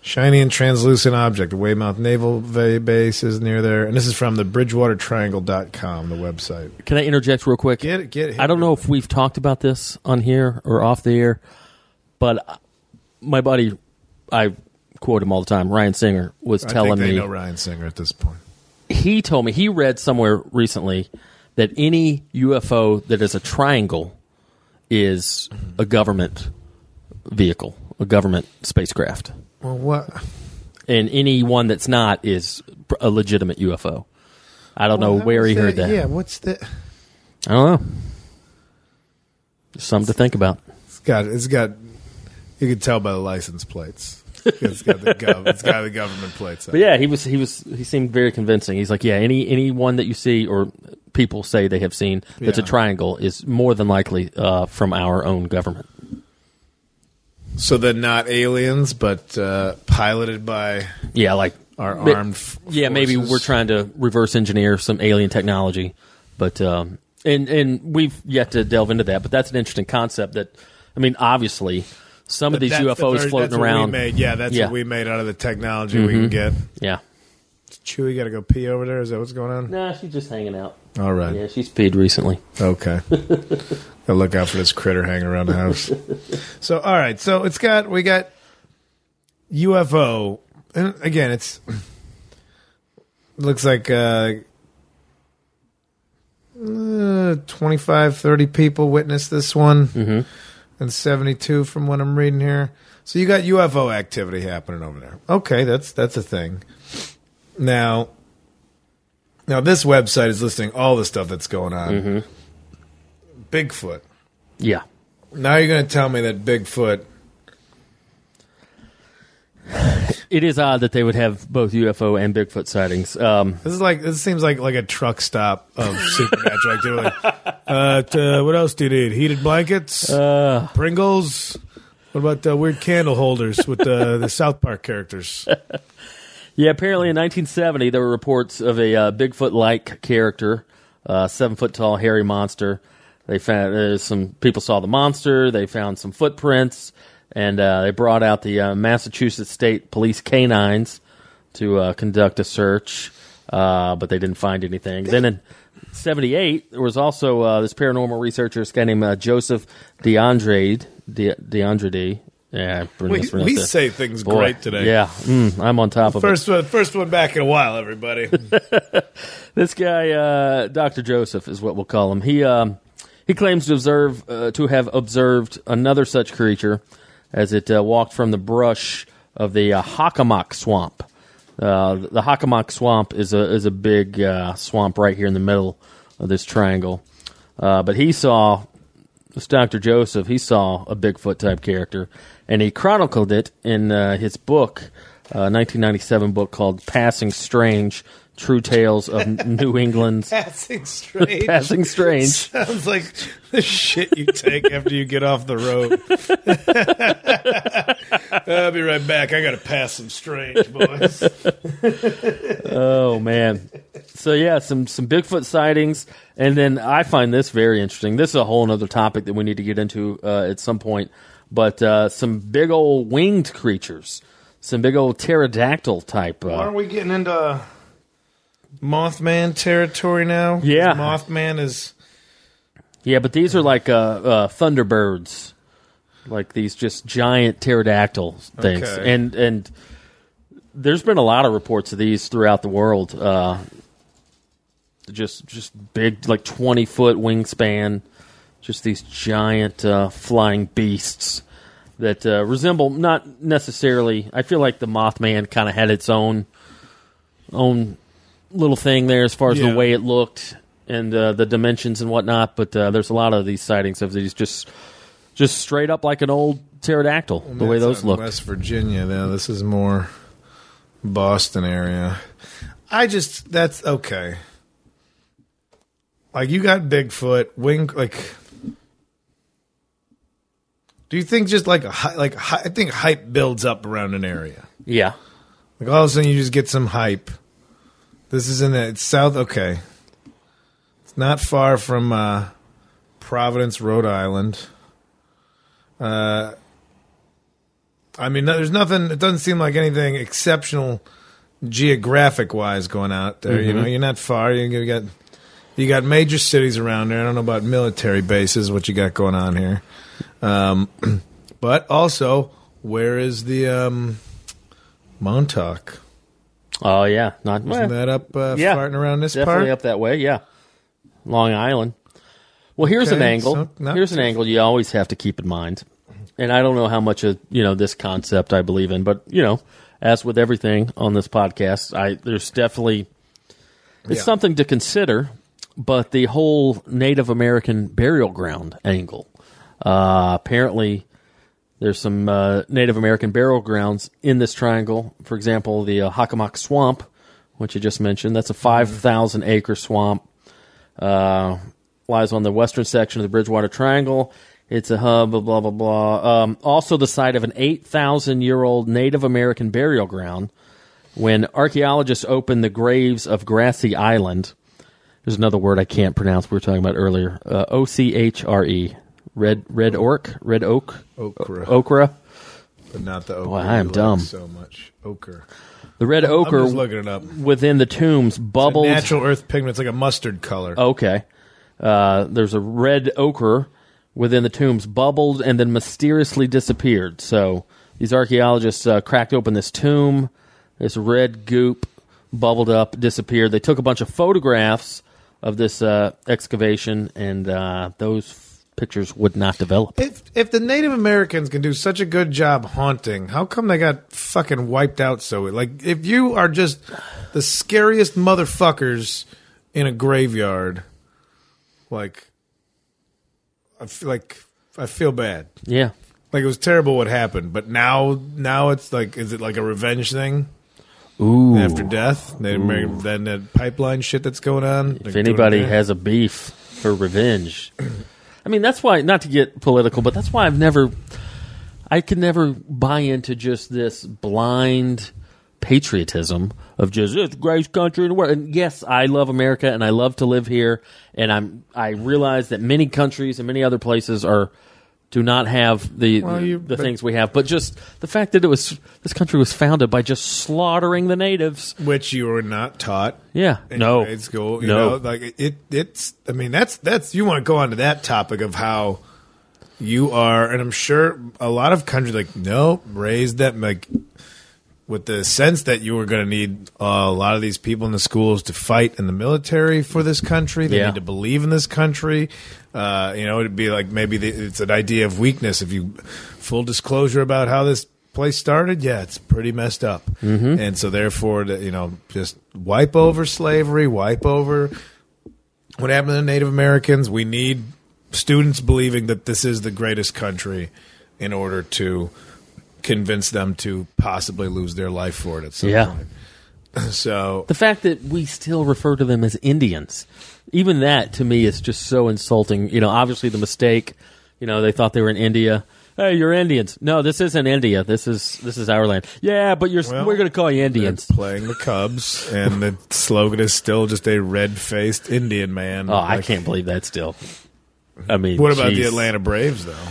Shiny and translucent object. Weymouth Naval Base is near there. And this is from the BridgewaterTriangle.com, the website. Can I interject real quick? Get it, get it. I don't know if we've talked about this on here or off the air, but my buddy, I quote him all the time, Ryan Singer, was I telling me know Ryan Singer at this point. he told me he read somewhere recently that any UFO that is a triangle is a government vehicle, a government spacecraft, Well, what? and any one that's not is a legitimate UFO. I don't know where he heard that. Yeah, what's the? I don't know. Something to think about. It's got. It's got. You can tell by the license plates. It's got the gov. It's got the government plates. on But yeah, he was he was he seemed very convincing. He's like, yeah, any any one that you see or people say they have seen that's a triangle is more than likely uh, from our own government. So they're not aliens, but uh, piloted by Yeah, like our but- armed. f- Yeah, maybe we're trying to reverse engineer some alien technology, but um, and and we've yet to delve into that. But that's an interesting concept. That I mean, obviously, some of these UFOs very- floating that's what we around. made. Yeah, that's Yeah. Mm-hmm. what we made out of the technology we can get. Yeah, Chewy, got to go pee over there. Is that what's going on? nah, she's just hanging out. All right. Yeah, she's peed recently. Okay. Gotta look out for this critter hanging around the house. So, all right. So it's got we got UFO, and again, it's looks like uh, uh, 25, 30 people witnessed this one, mm-hmm. And seventy two from what I'm reading here. So you got UFO activity happening over there. Okay, that's that's a thing. Now, now this website is listing all the stuff that's going on. Mm-hmm. Bigfoot. Yeah, Now you're going to tell me that Bigfoot. It is odd that they would have both UFO and Bigfoot sightings. Um, This is like this seems like like a truck stop of supernatural activity. Uh, t- uh, what else do you need? Heated blankets, Pringles. What about uh, weird candle holders with the the South Park characters? Yeah, apparently in 1970 there were reports of a uh, Bigfoot-like character, uh, seven foot tall, hairy monster. They found uh, some people saw the monster. They found some footprints, and uh, they brought out the uh, Massachusetts State Police canines to uh, conduct a search. uh, but they didn't find anything. Then in '78, there was also uh, this paranormal researcher, this guy named uh, Joseph DeAndre. De, DeAndre. Yeah, We, we say things Boy, great today. Yeah, mm, I'm on top of first it. First one, first one back in a while, everybody. This guy, uh, Doctor Joseph, is what we'll call him. He um, he claims to observe uh, to have observed another such creature as it uh, walked from the brush of the uh, Swamp. Uh, the Hockomock Swamp is a is a big uh, swamp right here in the middle of this triangle. Uh, but he saw this Doctor Joseph. He saw a Bigfoot type character, and he chronicled it in uh, his book, uh, 1997 book called "Passing Strange: True Tales of New England's Passing strange. Passing Strange." Sounds like the shit you take after you get off the road. I'll be right back. I got to pass some strange, boys. Oh man. So yeah, some some Bigfoot sightings, and then I find this very interesting. This is a whole other topic that we need to get into uh, at some point. But uh, some big old winged creatures, some big old pterodactyl type. Uh, Aren't we getting into Mothman territory now? Yeah. Mothman is. Yeah, but these are like uh, uh, thunderbirds, like these just giant pterodactyl things, Okay. and and there's been a lot of reports of these throughout the world. Uh, just just big, like twenty foot wingspan, just these giant uh, flying beasts that uh, resemble not necessarily. I feel like the Mothman kind of had its own own little thing there as far as Yeah. the way it looked and uh, the dimensions and whatnot. But uh, there's a lot of these sightings of these just just straight up like an old pterodactyl. the way those look. West Virginia, now this is more Boston area. I just that's okay. Like you got Bigfoot, wing like. Do you think just like a like I think hype builds up around an area? Yeah. Like all of a sudden you just get some hype. This is in the it's south. Okay, it's not far from uh, Providence, Rhode Island. Uh, I mean, there's nothing. It doesn't seem like anything exceptional geographic wise going out there. You know, you're not far. You, you got you got major cities around there. I don't know about military bases. What you got going on here? Um, but also, where is the um, Montauk? Oh yeah. Not Isn't that up uh, yeah. farting around this definitely part? up that way. Yeah. Long Island. Well, here's an angle. so not here's an angle you always have to keep in mind. And I don't know how much of you know this concept I believe in, but you know, as with everything on this podcast, I there's definitely it's Yeah. something to consider. But the whole Native American burial ground angle, uh, apparently, there's some uh, Native American burial grounds in this triangle. For example, the uh, Hockomock Swamp, which you just mentioned, that's a 5,000 acre swamp. Uh, lies on the western section of the Bridgewater Triangle. It's a hub of blah, blah, blah. Um, also, the site of an 8,000 year old Native American burial ground. When archaeologists opened the graves of Grassy Island, there's another word I can't pronounce. We were talking about earlier. Uh, O C H R E. Red red orc, red oak, Okra, okra. but not the ochre. Boy, I am dumb. so much ochre. The red ochre just looking it up. within the tombs bubbled. Natural earth pigment. It's like a mustard color. Okay. Uh, there's a red ochre within the tombs bubbled and then mysteriously disappeared. So these archaeologists uh, cracked open this tomb. This red goop bubbled up, disappeared. They took a bunch of photographs of this uh, excavation, and uh, those pictures would not develop. If if the Native Americans can do such a good job haunting, how come they got fucking wiped out so? Like, if you are just the scariest motherfuckers in a graveyard, like, I feel like I feel bad. Yeah. Like it was terrible what happened, but now now it's like, is it like a revenge thing Ooh. after death? Native American, then that pipeline shit that's going on. if anybody has a beef for revenge. I mean, that's why, not to get political, but that's why I've never, I can never buy into just this blind patriotism of just it's the greatest country in the world. And yes, I love America and I love to live here, and I'm I realize that many countries and many other places are do not have the Well, you- the but- things we have. But just the fact that it was this country was founded by just slaughtering the natives. which you were not taught. Yeah, in no, grade school. You no, know, like it. It's. I mean, that's that's. You want to go on to that topic of how you are, and I'm sure a lot of countries like no raised that like with the sense that you were going to need uh, a lot of these people in the schools to fight in the military for this country. They Yeah. need to believe in this country. Uh, you know, it'd be like maybe the, it's an idea of weakness. If you full disclosure about how this place started, yeah, it's pretty messed up. Mm-hmm. And so therefore, the, you know, just wipe over slavery, wipe over what happened to the Native Americans. We need students believing that this is the greatest country in order to convince them to possibly lose their life for it at some Yeah. point. So the fact that we still refer to them as Indians, even that to me is just so insulting. You know, obviously the mistake. You know, they thought they were in India. Hey, you're Indians. No, this isn't India. This is this is our land. Yeah, but you're Well, we're going to call you Indians. playing the Cubs, and the slogan is still just a red-faced Indian man. Oh, I can't believe that still. I mean, What about the. Atlanta Braves, though?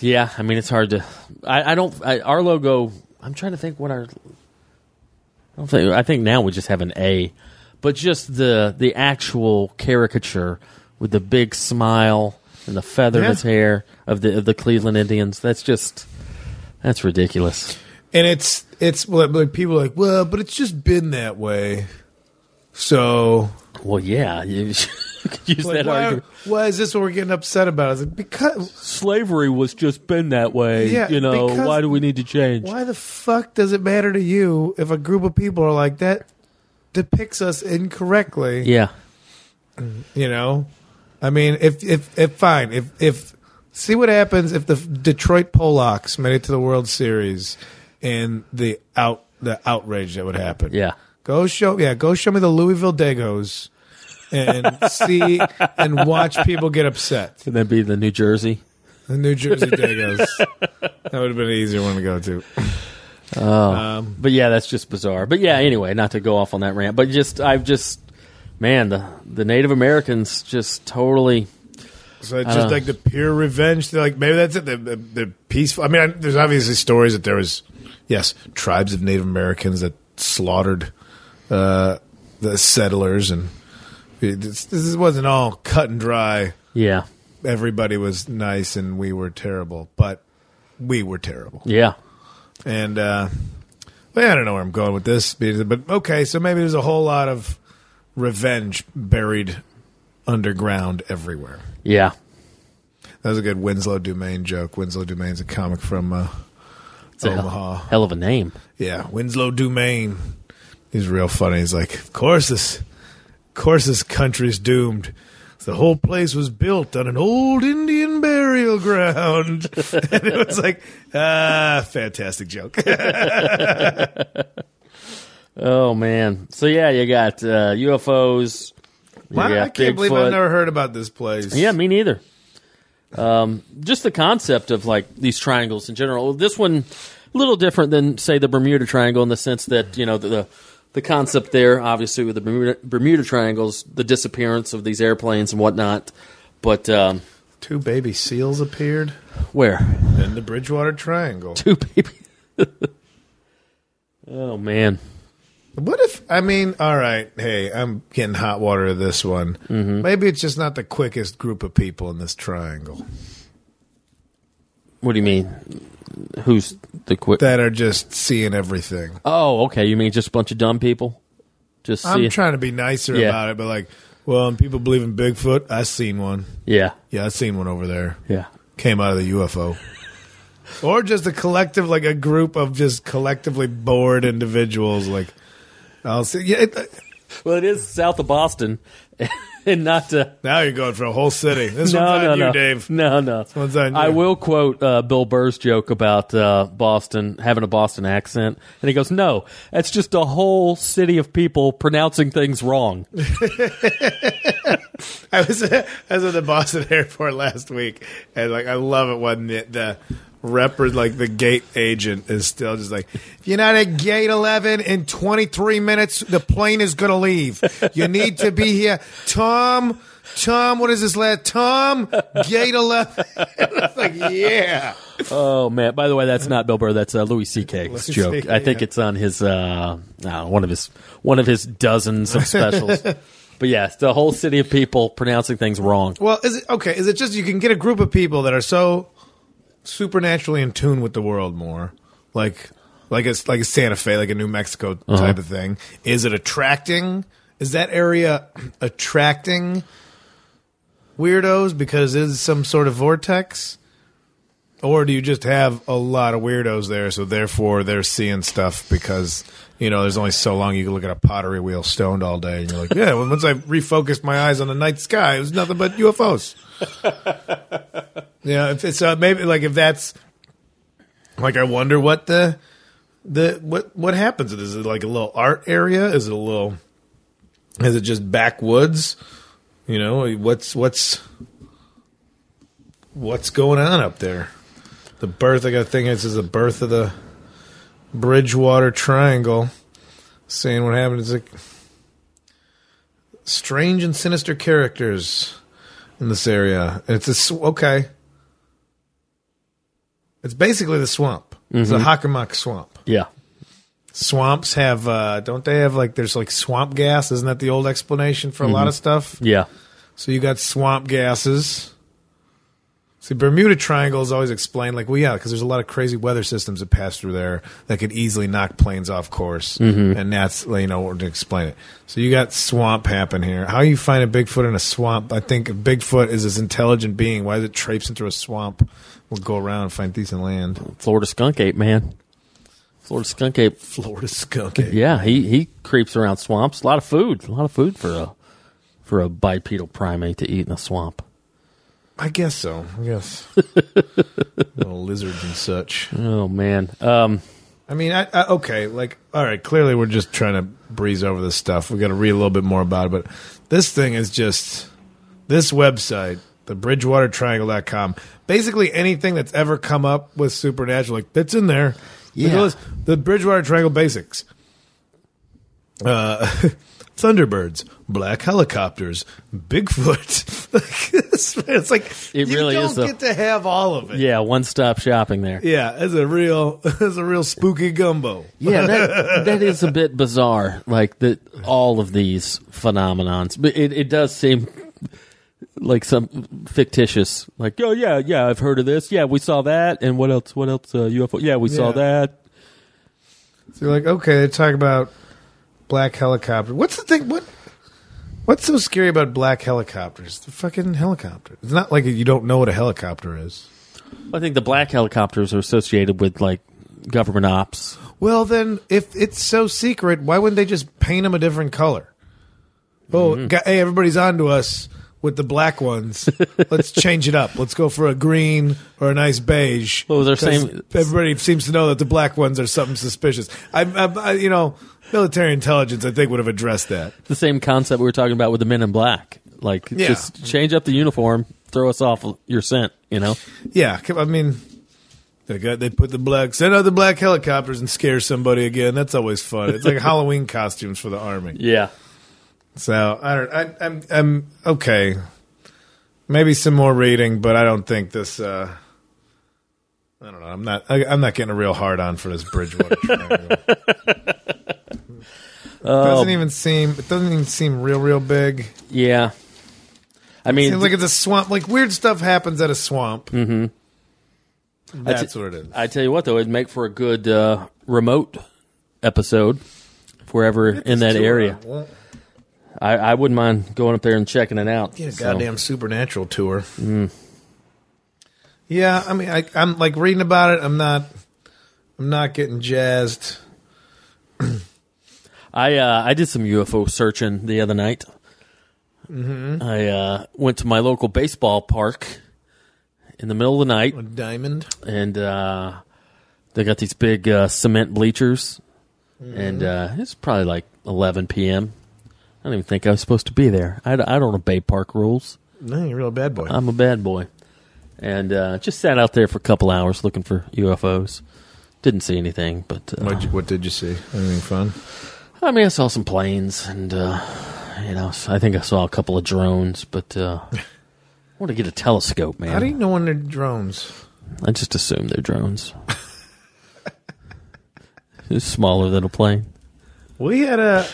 Yeah, I mean it's hard to. I, I don't. I, our logo. I'm trying to think what our. I don't think. I think now we just have an A, but just the the actual caricature with the big smile and the feather in its hair of the of the Cleveland Indians. That's just. That's ridiculous. And it's it's like people are like, well, but it's just been that way. So Well, yeah, you, you use like, that why, argument. why is this what we're getting upset about? It's like because Slavery was just been that way. Yeah, you know, because- why do we need to change? why the fuck does it matter to you if a group of people are like that depicts us incorrectly? Yeah, You know, I mean, if if if fine, if if see what happens if the Detroit Polacks made it to the World Series and the out the outrage that would happen. yeah. Go show yeah, go show me the Louisville Dagos and see and watch people get upset. Can that be the New Jersey? The New Jersey Dagos. that would have been an easier one to go to. Oh. Um, but yeah, that's just bizarre. But yeah, anyway, not to go off on that rant, but just I've just man, the the Native Americans just totally So it's just like the pure revenge. They're like maybe that's it. The, the, the peaceful. I mean, I, there's obviously stories that there was, yes, tribes of Native Americans that slaughtered uh, the settlers, and it, this, this wasn't all cut and dry. yeah. Everybody was nice, and we were terrible, but we were terrible. Yeah. And uh, well, I don't know where I'm going with this, but okay, so maybe there's a whole lot of revenge buried underground everywhere. Yeah. That was a good Winslow Dumaine joke. Winslow Dumaine's a comic from uh, Omaha. hell, hell of a name. Yeah, Winslow Dumaine. He's real funny. He's like, of course this, of course this country's doomed. The whole place was built on an old Indian burial ground, and it was like, ah, fantastic joke. Oh man. So yeah, you got uh, UFOs. You Why, got I can't believe I've never heard about this place. Yeah, me neither. Um, just the concept of like these triangles in general. This one, a little different than say the Bermuda Triangle in the sense that you know the the, the concept there, obviously with the Bermuda, Bermuda Triangles, the disappearance of these airplanes and whatnot. But um, two baby seals appeared where in the Bridgewater Triangle. two baby? oh man, What if I mean, all right, hey, I'm getting hot water to this one. Mm-hmm. Maybe it's just not the quickest group of people in this triangle what do you mean? Who's the quick? that are just seeing everything. oh, okay. You mean just a bunch of dumb people? Just I'm it? trying to be nicer Yeah. about it, but like, well, and people believe in Bigfoot. I seen one. Yeah, Yeah, I seen one over there. yeah. Came out of the UFO. or just a collective, like a group of just collectively bored individuals. Like, I'll see. Yeah, it, uh, Well, it is south of Boston, and not. Uh, now you're going for a whole city. This no, one's on no, you, no, Dave. No, no. one's on I will quote uh, Bill Burr's joke about uh, Boston having a Boston accent, and he goes, "No, that's just a whole city of people pronouncing things wrong." I was I was at the Boston airport last week, and like I love it when the, the rep like the gate agent is still just like, if you're not at gate eleven in 23 minutes, the plane is gonna leave. You need to be here, Tom. Tom, what is this lad Tom, gate 11. it's like, yeah. Oh man! By the way, that's not Bill Burr. That's uh, Louis C.K.'s joke. I think yeah. it's on his uh, know, one of his one of his dozens of specials. but yeah, the whole city of people pronouncing things wrong. Well, is it okay? Is it just you can get a group of people that are so supernaturally in tune with the world more, like like it's like a Santa Fe, like a New Mexico uh-huh. type of thing? Is it attracting? Is that area attracting weirdos because it's some sort of vortex? Or do you just have a lot of weirdos there, so therefore they're seeing stuff because you know there's only so long you can look at a pottery wheel stoned all day, and you're like, yeah. Well, once I refocused my eyes on the night sky, it was nothing but UFOs. yeah, if it's uh, maybe like if that's like I wonder what the the what what happens. Is it like a little art area? Is it a little? Is it just backwoods? You know what's what's what's going on up there? The birth. I got think this is the birth of the Bridgewater Triangle. Saying what happened is like strange and sinister characters in this area. It's a okay. It's basically the swamp. It's a mm-hmm. Hockomock swamp. Yeah, Swamps have, uh, don't they have like, there's like swamp gas? Isn't that the old explanation for a lot mm-hmm. of stuff? yeah. So you got swamp gases. See, Bermuda Triangle is always explained like, well, yeah, because there's a lot of crazy weather systems that pass through there that could easily knock planes off course, mm-hmm. and that's you know to explain it. So you got swamp happen here. How you find a Bigfoot in a swamp? I think a Bigfoot is this intelligent being. Why is it traipsing through a swamp? We'll go around and find decent land. Florida skunk ape, man. Florida skunk ape. Florida skunk. ape. Yeah, he he creeps around swamps. A lot of food. A lot of food for a for a bipedal primate to eat in a swamp. I guess so. I guess little lizards and such. Oh man. Um, I mean, I, I, okay, like, all right, clearly we're just trying to breeze over this stuff. we got to read a little bit more about it, but this thing is just this website, the bridgewatertriangle.com. Basically, anything that's ever come up with supernatural, like, that's in there. Yeah. this, the Bridgewater Triangle basics. Uh, Thunderbirds, black helicopters, Bigfoot. It's, it's like It you really don't is, though. get to have all of it. yeah, one stop shopping there. Yeah, it's a real, it's a real spooky gumbo. Yeah, that that is a bit bizarre. Like that, all of these phenomenons, but it, it does seem like some fictitious. Like, oh yeah, yeah, I've heard of this. Yeah, we saw that, and what else? What else? Uh, UFO? Yeah, we saw Yeah. that. So you're like, okay, they talk about black helicopter. What's the thing? What? What's so scary about black helicopters? The fucking helicopter. It's not like you don't know what a helicopter is. I think the black helicopters are associated with like government ops. Well, then, if it's so secret, why wouldn't they just paint them a different color? Oh, Mm-hmm. hey, everybody's on to us with the black ones. Let's change it up. Let's go for a green or a nice beige. Well, they're 'Cause saying- everybody seems to know that the black ones are something suspicious. I, I, I, you know, military intelligence, I think, would have addressed that. The same concept we were talking about with the Men in Black. Like, Yeah. just change up the uniform, throw us off your scent. You know? Yeah, I mean, they got they put the black send out the black helicopters and scare somebody again. That's always fun. It's like Halloween costumes for the army. Yeah. So I don't. I, I'm I'm okay. Maybe some more reading, but I don't think this. uh I don't know. I'm not. I, I'm not getting a real hard on for this Bridgewater. triangle. doesn't even seem. It doesn't even seem real, real big. Yeah. I mean, Seems like it's a swamp. Like weird stuff happens at a swamp. Mm-hmm. That's what it is. I tell you what, though, it'd make for a good uh, remote episode if we're ever in that area. I, I wouldn't mind going up there and checking it out. Get a So, goddamn supernatural tour. Yeah, I mean, I, I'm like reading about it. I'm not. I'm not getting jazzed. I uh, I did some UFO searching the other night. Mm-hmm. I uh, went to my local baseball park in the middle of the night, A diamond. and uh, they got these big uh, cement bleachers, and uh, it's probably like 11 p.m. I don't even think I was supposed to be there. I, I don't obey park rules. No, you're a real bad boy. I'm a bad boy. And uh, just sat out there for a couple hours looking for UFOs. Didn't see anything, but uh, What'd you- what did you see? Anything fun? I mean, I saw some planes and uh, you know, I think I saw a couple of drones, but uh, I want to get a telescope, man. How do you know when they're drones? I just assume they're drones. it's smaller than a plane. We had a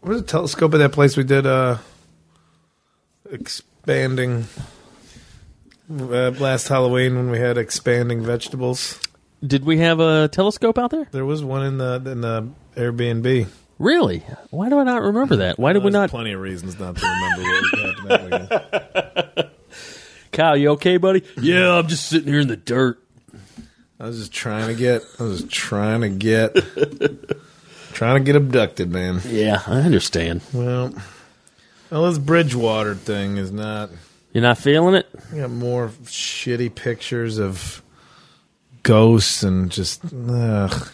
what was a telescope at that place we did uh expanding uh, last Halloween when we had expanding vegetables. Did we have a telescope out there? There was one in the in the Airbnb. Really? Why do I not remember that? Why did we There's not? Plenty of reasons not to remember what happened that weekend. Kyle, you okay, buddy? Yeah, I'm just sitting here in the dirt. I was just trying to get. I was just trying to get. trying to get abducted, man. Yeah, I understand. Well, well, this Bridgewater thing is not. You're not feeling it? We got more shitty pictures of ghosts and just. Ugh.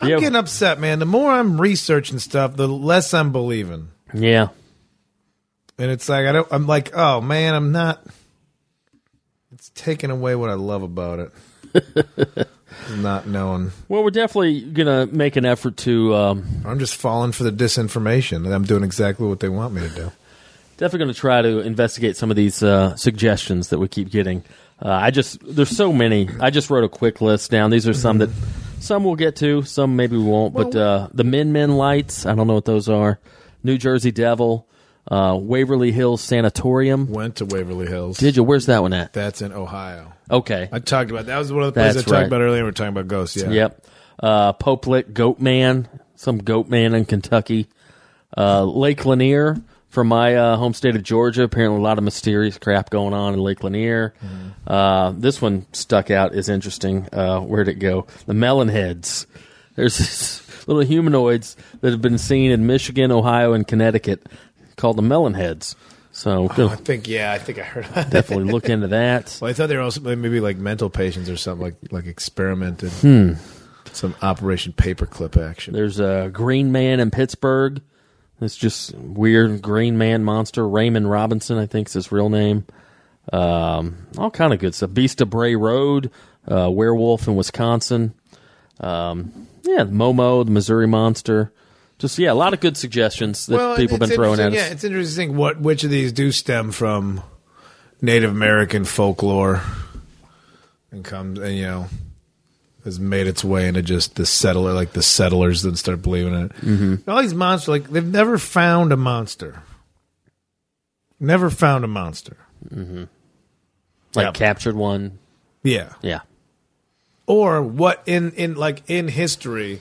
I'm Yeah. getting upset, man. The more I'm researching stuff, the less I'm believing. Yeah. And it's like I don't. I'm like, oh man, I'm not. It's taking away what I love about it. not known. Well, we're definitely gonna make an effort to um, I'm just falling for the disinformation, and I'm doing exactly what they want me to do. definitely going to try to investigate some of these uh, suggestions that we keep getting. Uh, I just there's so many. I just wrote a quick list down. These are some that some we'll get to, some maybe we won't. but uh, the Min Min Lights, I don't know what those are. New Jersey Devil, uh, Waverly Hills Sanatorium. Went to Waverly Hills. Did you? Where's that one at? That's in Ohio. Okay. I talked about that was one of the places I talked right. about earlier. We are talking about ghosts. Yeah. Yep. Uh, Goat Man, some Goat Man in Kentucky. Uh, Lake Lanier from my uh, home state of Georgia. Apparently, a lot of mysterious crap going on in Lake Lanier. Uh, this one stuck out is interesting. Uh, where'd it go? The Melon Heads. There's little humanoids that have been seen in Michigan, Ohio, and Connecticut called the Melon Heads. So Oh, I think yeah, I think I heard. About that. definitely look into that. Well, I thought they were also maybe like mental patients or something like like experimented. Hmm. Some Operation Paperclip action. There's a Green Man in Pittsburgh. It's just weird Green Man monster. Raymond Robinson, I think, is his real name. Um, all kind of good stuff. Beast of Bray Road, uh, werewolf in Wisconsin. Um, yeah, Momo, the Missouri Monster. Just yeah, a lot of good suggestions that Well, people have been throwing at us. Yeah, it's interesting what which of these do stem from Native American folklore and comes and you know has made its way into just the settler, like the settlers that start believing it. Mm-hmm. All these monsters, like they've never found a monster. Never found a monster. like yeah. captured one. Yeah. Yeah, or what in in like in history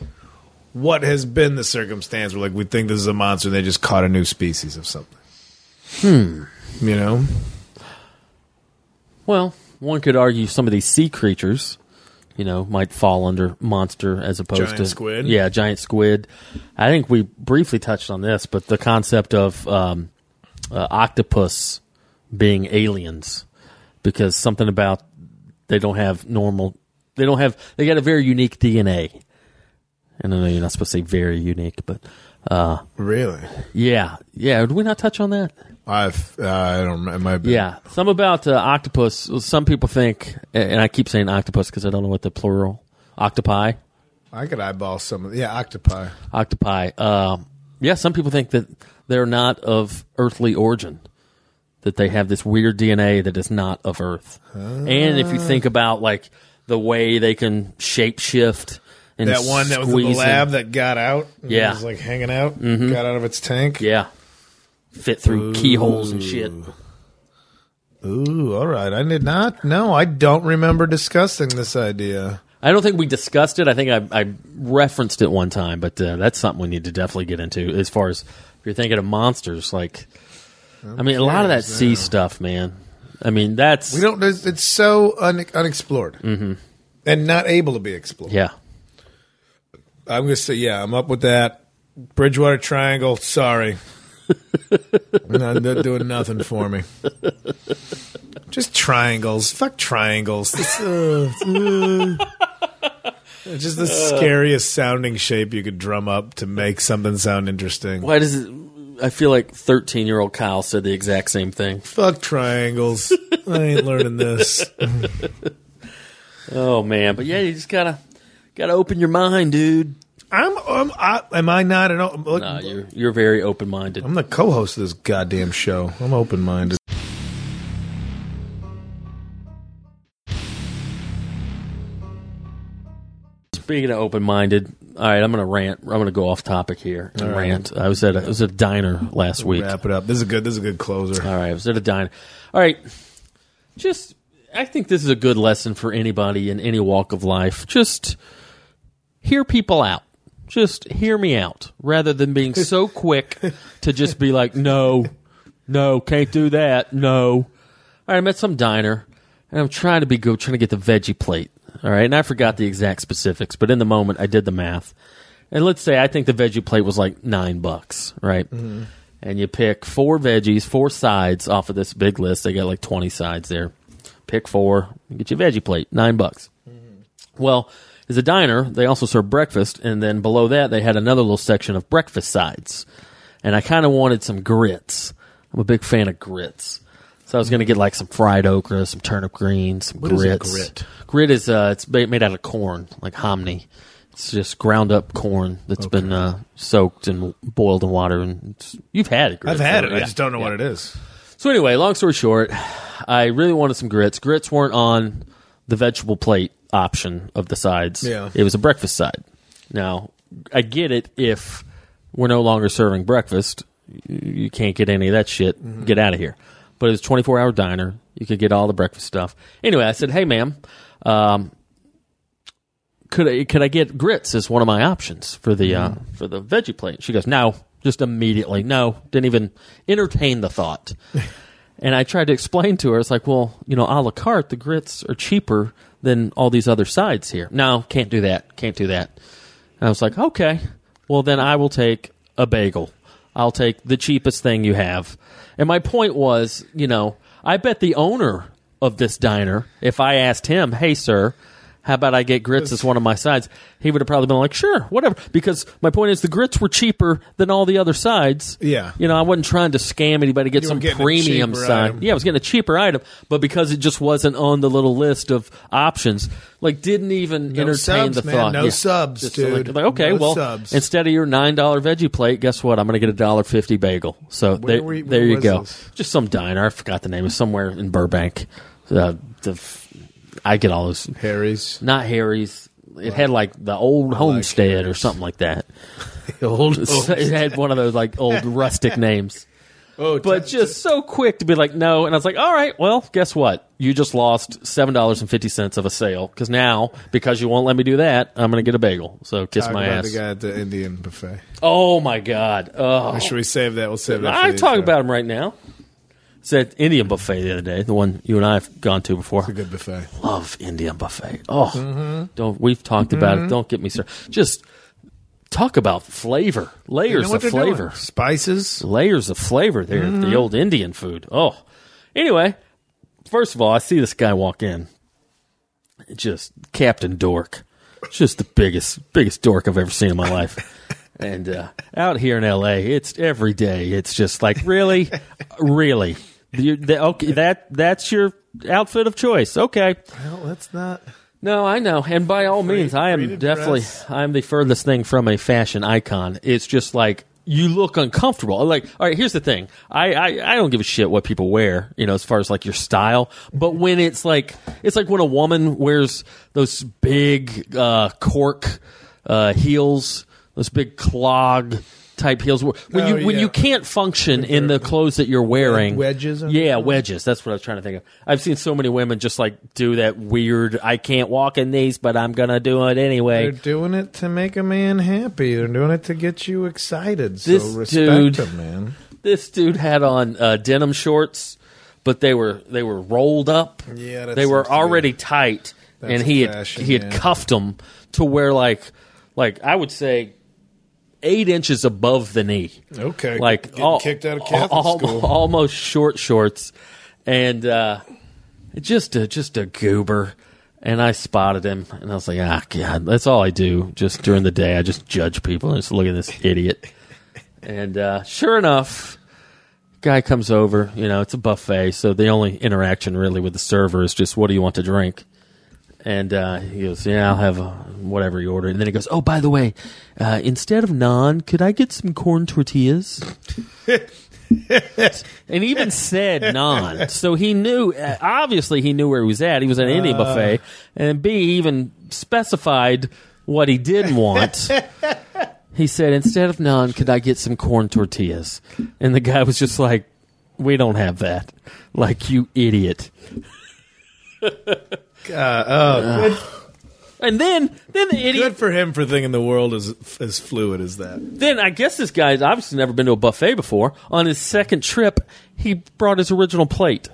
what has been the circumstance where like we think this is a monster and they just caught a new species of something hmm you know Well, one could argue some of these sea creatures, you know, might fall under monster as opposed Giant to squid? Yeah, giant squid. I think we briefly touched on this, but the concept of um, uh, octopus being aliens, because something about they don't have normal, they don't have, they got a very unique DNA. And I know you're not supposed to say very unique, but uh, really yeah, yeah. Did we not touch on that? i've uh, i don't it might be Yeah, some about uh, octopus. Some people think, and I keep saying octopus because I don't know what the plural octopi. i could eyeball some of the, yeah octopi Octopi. Um, yeah, some people think that they're not of earthly origin. That they have this weird DNA that is not of Earth. And if you think about like the way they can shape shift and that one that was in the lab that got out and Yeah. was like hanging out got out of its tank. Yeah, fit through keyholes and shit. ooh all right. I did not no i don't remember discussing this idea. I don't think we discussed it. I think I, I referenced it one time, but uh, that's something we need to definitely get into. As far as if you're thinking of monsters, like I mean, a lot of that sea stuff, man. I mean, that's we don't it's so un, unexplored. And not able to be explored. Yeah, I'm gonna say yeah. I'm up with that. Bridgewater Triangle. Sorry, not, not doing nothing for me. Just triangles. Fuck triangles. It's, uh, uh, it's just the scariest sounding shape you could drum up to make something sound interesting. why does it? I feel like 13 year old Kyle said the exact same thing. Fuck triangles. I ain't learning this. Oh man, but yeah, you just gotta gotta open your mind, dude. I'm, I'm I, am I not an o- look, No, you're you're very open minded. I'm the co-host of this goddamn show. I'm open-minded. Speaking of open minded, all right, I'm gonna rant. I'm gonna go off topic here and right. rant. I was at a, I was at a diner last week. Wrap it up. This is a good. This is a good closer. All right, I was at a diner. All right, just I think this is a good lesson for anybody in any walk of life. Just hear people out. Just hear me out, rather than being so quick to just be like, no, no, can't do that, no. All right, I'm at some diner, and I'm trying to be good, trying to get the veggie plate. All right, and I forgot the exact specifics, but in the moment, I did the math. And let's say I think the veggie plate was like nine bucks, right? Mm-hmm. And you pick four veggies, four sides off of this big list. They got like 20 sides there. Pick four, get your veggie plate, nine bucks. Mm-hmm. Well, as a diner, they also serve breakfast, and then below that, they had another little section of breakfast sides. And I kind of wanted some grits. I'm a big fan of grits. So I was going to get like some fried okra, some turnip greens, some What is grits. grit? Grit is uh, it's made out of corn, like hominy. It's just ground up corn that's been uh, soaked and boiled in water. And it's, you've had it. Grits, I've had it. I just don't know Yeah. what it is. So anyway, long story short, I really wanted some grits. Grits weren't on the vegetable plate option of the sides. Yeah. It was a breakfast side. Now, I get it if we're no longer serving breakfast, you can't get any of that shit. Get out of here. But it was a 24 hour diner. You could get all the breakfast stuff. Anyway, I said, "Hey, ma'am, um, could I could I get grits as one of my options for the uh, for the veggie plate?" She goes, "No." Just immediately, no, didn't even entertain the thought. And I tried to explain to her, it's like, well, you know, a la carte, the grits are cheaper than all these other sides here. No, can't do that. Can't do that. And I was like, okay, well, then I will take a bagel. I'll take the cheapest thing you have. And my point was, you know, I bet the owner of this diner, if I asked him, hey, sir, how about I get grits as one of my sides? He would have probably been like, sure, whatever. Because my point is, the grits were cheaper than all the other sides. Yeah. You know, I wasn't trying to scam anybody, get You were some getting a premium cheaper side. item. Yeah, I was getting a cheaper item, but because it just wasn't on the little list of options, like didn't even No entertain subs, the man. thought. No subs, Just dude. Like, like, okay, No well, subs. instead of your nine dollar veggie plate, guess what? I'm going to get a dollar fifty bagel. So there, were you- there where you was go. this? Just some diner. I forgot the name. It was somewhere in Burbank. Uh, the f- I get all those. Harry's. Not Harry's. It had like the old homestead or Harry's. something like that. Old. it had one of those like old rustic names Oh, but just so quick to be like no and i was like all right well guess what you just lost seven dollars and fifty cents of a sale because now because you won't let me do that i'm gonna get a bagel so kiss my about ass the guy at the Indian buffet. oh my god oh Should we save that? We'll save that. i talk the about him right now it's indian buffet the other day the one you and i have gone to before It's a good buffet. love Indian buffet. Oh, Mm-hmm. don't we've talked about it. Don't get me started. Just talk about flavor, You layers know of flavor, doing? Spices. layers of flavor. There, Mm-hmm. the old Indian food. Oh, anyway, first of all, I see this guy walk in. Just Captain Dork, just the biggest, biggest dork I've ever seen in my life. And uh, out here in L.A., it's every day. It's just like really, really. The, okay, that that's your outfit of choice. Okay, Well, let's not. no, I know, and by all means, I am definitely dress. I'm the furthest thing from a fashion icon. It's just like you look uncomfortable. Like, all right, here's the thing: I, I I don't give a shit what people wear, you know, as far as like your style. But when it's like it's like when a woman wears those big uh, cork uh, heels, those big clog type heels. When Oh, you when yeah. you can't function in the clothes that you're wearing, wedges Yeah, wedges. That's what I was trying to think of. I've seen so many women just like do that weird. I can't walk in these, but I'm gonna do it anyway. They're doing it to make a man happy. They're doing it to get you excited. So This respect dude- them, man. This dude had on uh, denim shorts, but they were they were rolled up. Yeah, they were seems to be- already tight, That's and he had fashion, he had yeah. cuffed them to where like like I would say eight inches above the knee. Okay, like getting all- kicked out of Catholic al- school. almost short shorts, and uh, just a just a goober. And I spotted him, and I was like, "Ah, God, that's all I do. Just during the day, I just judge people and just look at this idiot." And uh, sure enough, guy comes over. You know, it's a buffet, so the only interaction really with the server is just, "What do you want to drink?" And uh, he goes, "Yeah, I'll have uh, whatever you order." And then he goes, "Oh, by the way, uh, instead of naan, could I get some corn tortillas?" and he even said naan, so he knew. Uh, obviously, he knew where he was at. He was at an Indian buffet, and B even specified what he did want. He said, "Instead of naan, could I get some corn tortillas?" And the guy was just like, "We don't have that." Like you idiot. Uh, oh, And then, then the idiot. good for him for thinking the world is as fluid as that. Then I guess this guy's obviously never been to a buffet before. On his second trip, he brought his original plate.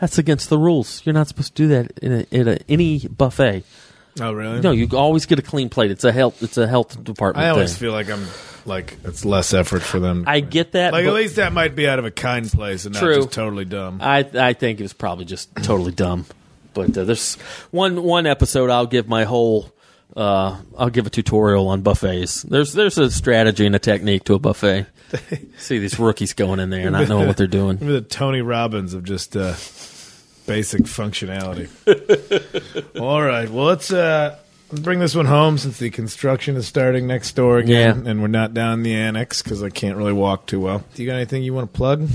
That's against the rules. You're not supposed to do that in, a, in a, any buffet. Oh, really? No, you always get a clean plate. It's a health. It's a health department. I always thing. feel like I'm like it's less effort for them. I get that. like but at least that might be out of a kind place and True. not just totally dumb. I I think it was probably just totally dumb. But uh, there's one one episode I'll give my whole. Uh, I'll give a tutorial on buffets. There's there's a strategy and a technique to a buffet. See these rookies going in there and not knowing what they're doing. The Tony Robbins of just uh, basic functionality. All right, well let's uh, let's bring this one home since the construction is starting next door again, Yeah. and we're not down in the annex because I can't really walk too well. Do you got anything you want to plug?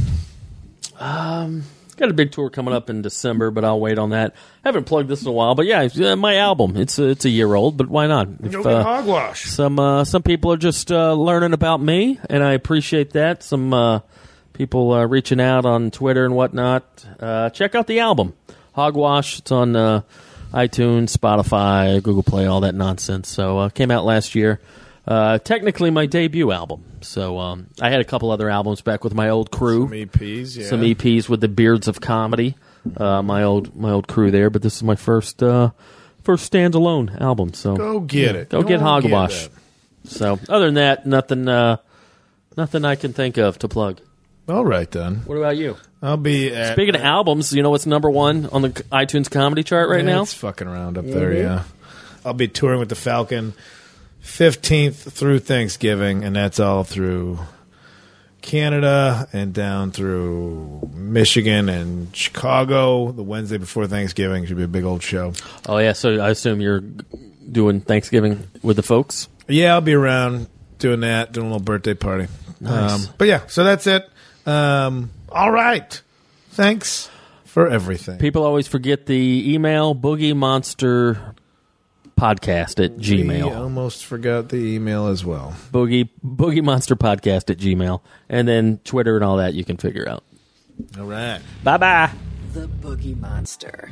Got a big tour coming up in December, but I'll wait on that. haven't plugged this in a while, but yeah, it's, uh, my album. It's a, it's a year old, but why not? If, Go get uh, hogwash. some uh, some people are just uh, learning about me, and I appreciate that. Some uh, people uh, reaching out on Twitter and whatnot. Uh, check out the album, Hogwash. It's on uh, iTunes, Spotify, Google Play, all that nonsense. So uh, came out last year. Uh, technically, my debut album. So um, I had a couple other albums back with my old crew Some EPs, yeah. some EPs with the Beards of Comedy, uh, my old my old crew there. But this is my first uh, first standalone album. So Go get it. Go get Go Hogwash. that. so other than that, nothing uh, nothing I can think of to plug. All right then. What about you? I'll be at, Speaking of albums, you know what's number one on the iTunes comedy chart right now? It's fucking around up there, yeah. I'll be touring with the Falcon 15th through Thanksgiving, and that's all through Canada and down through Michigan and Chicago. The Wednesday before Thanksgiving should be a big old show. Oh yeah, so I assume you're doing Thanksgiving with the folks. Yeah, I'll be around doing that, doing a little birthday party. Nice. Um, but yeah, so that's it. Um, all right. Thanks for everything. People always forget the email boogie monster podcast at We gmail. almost forgot the email as well. boogie boogie monster podcast at gmail and then twitter and all that you can figure out All right. bye bye The Boogie Monster.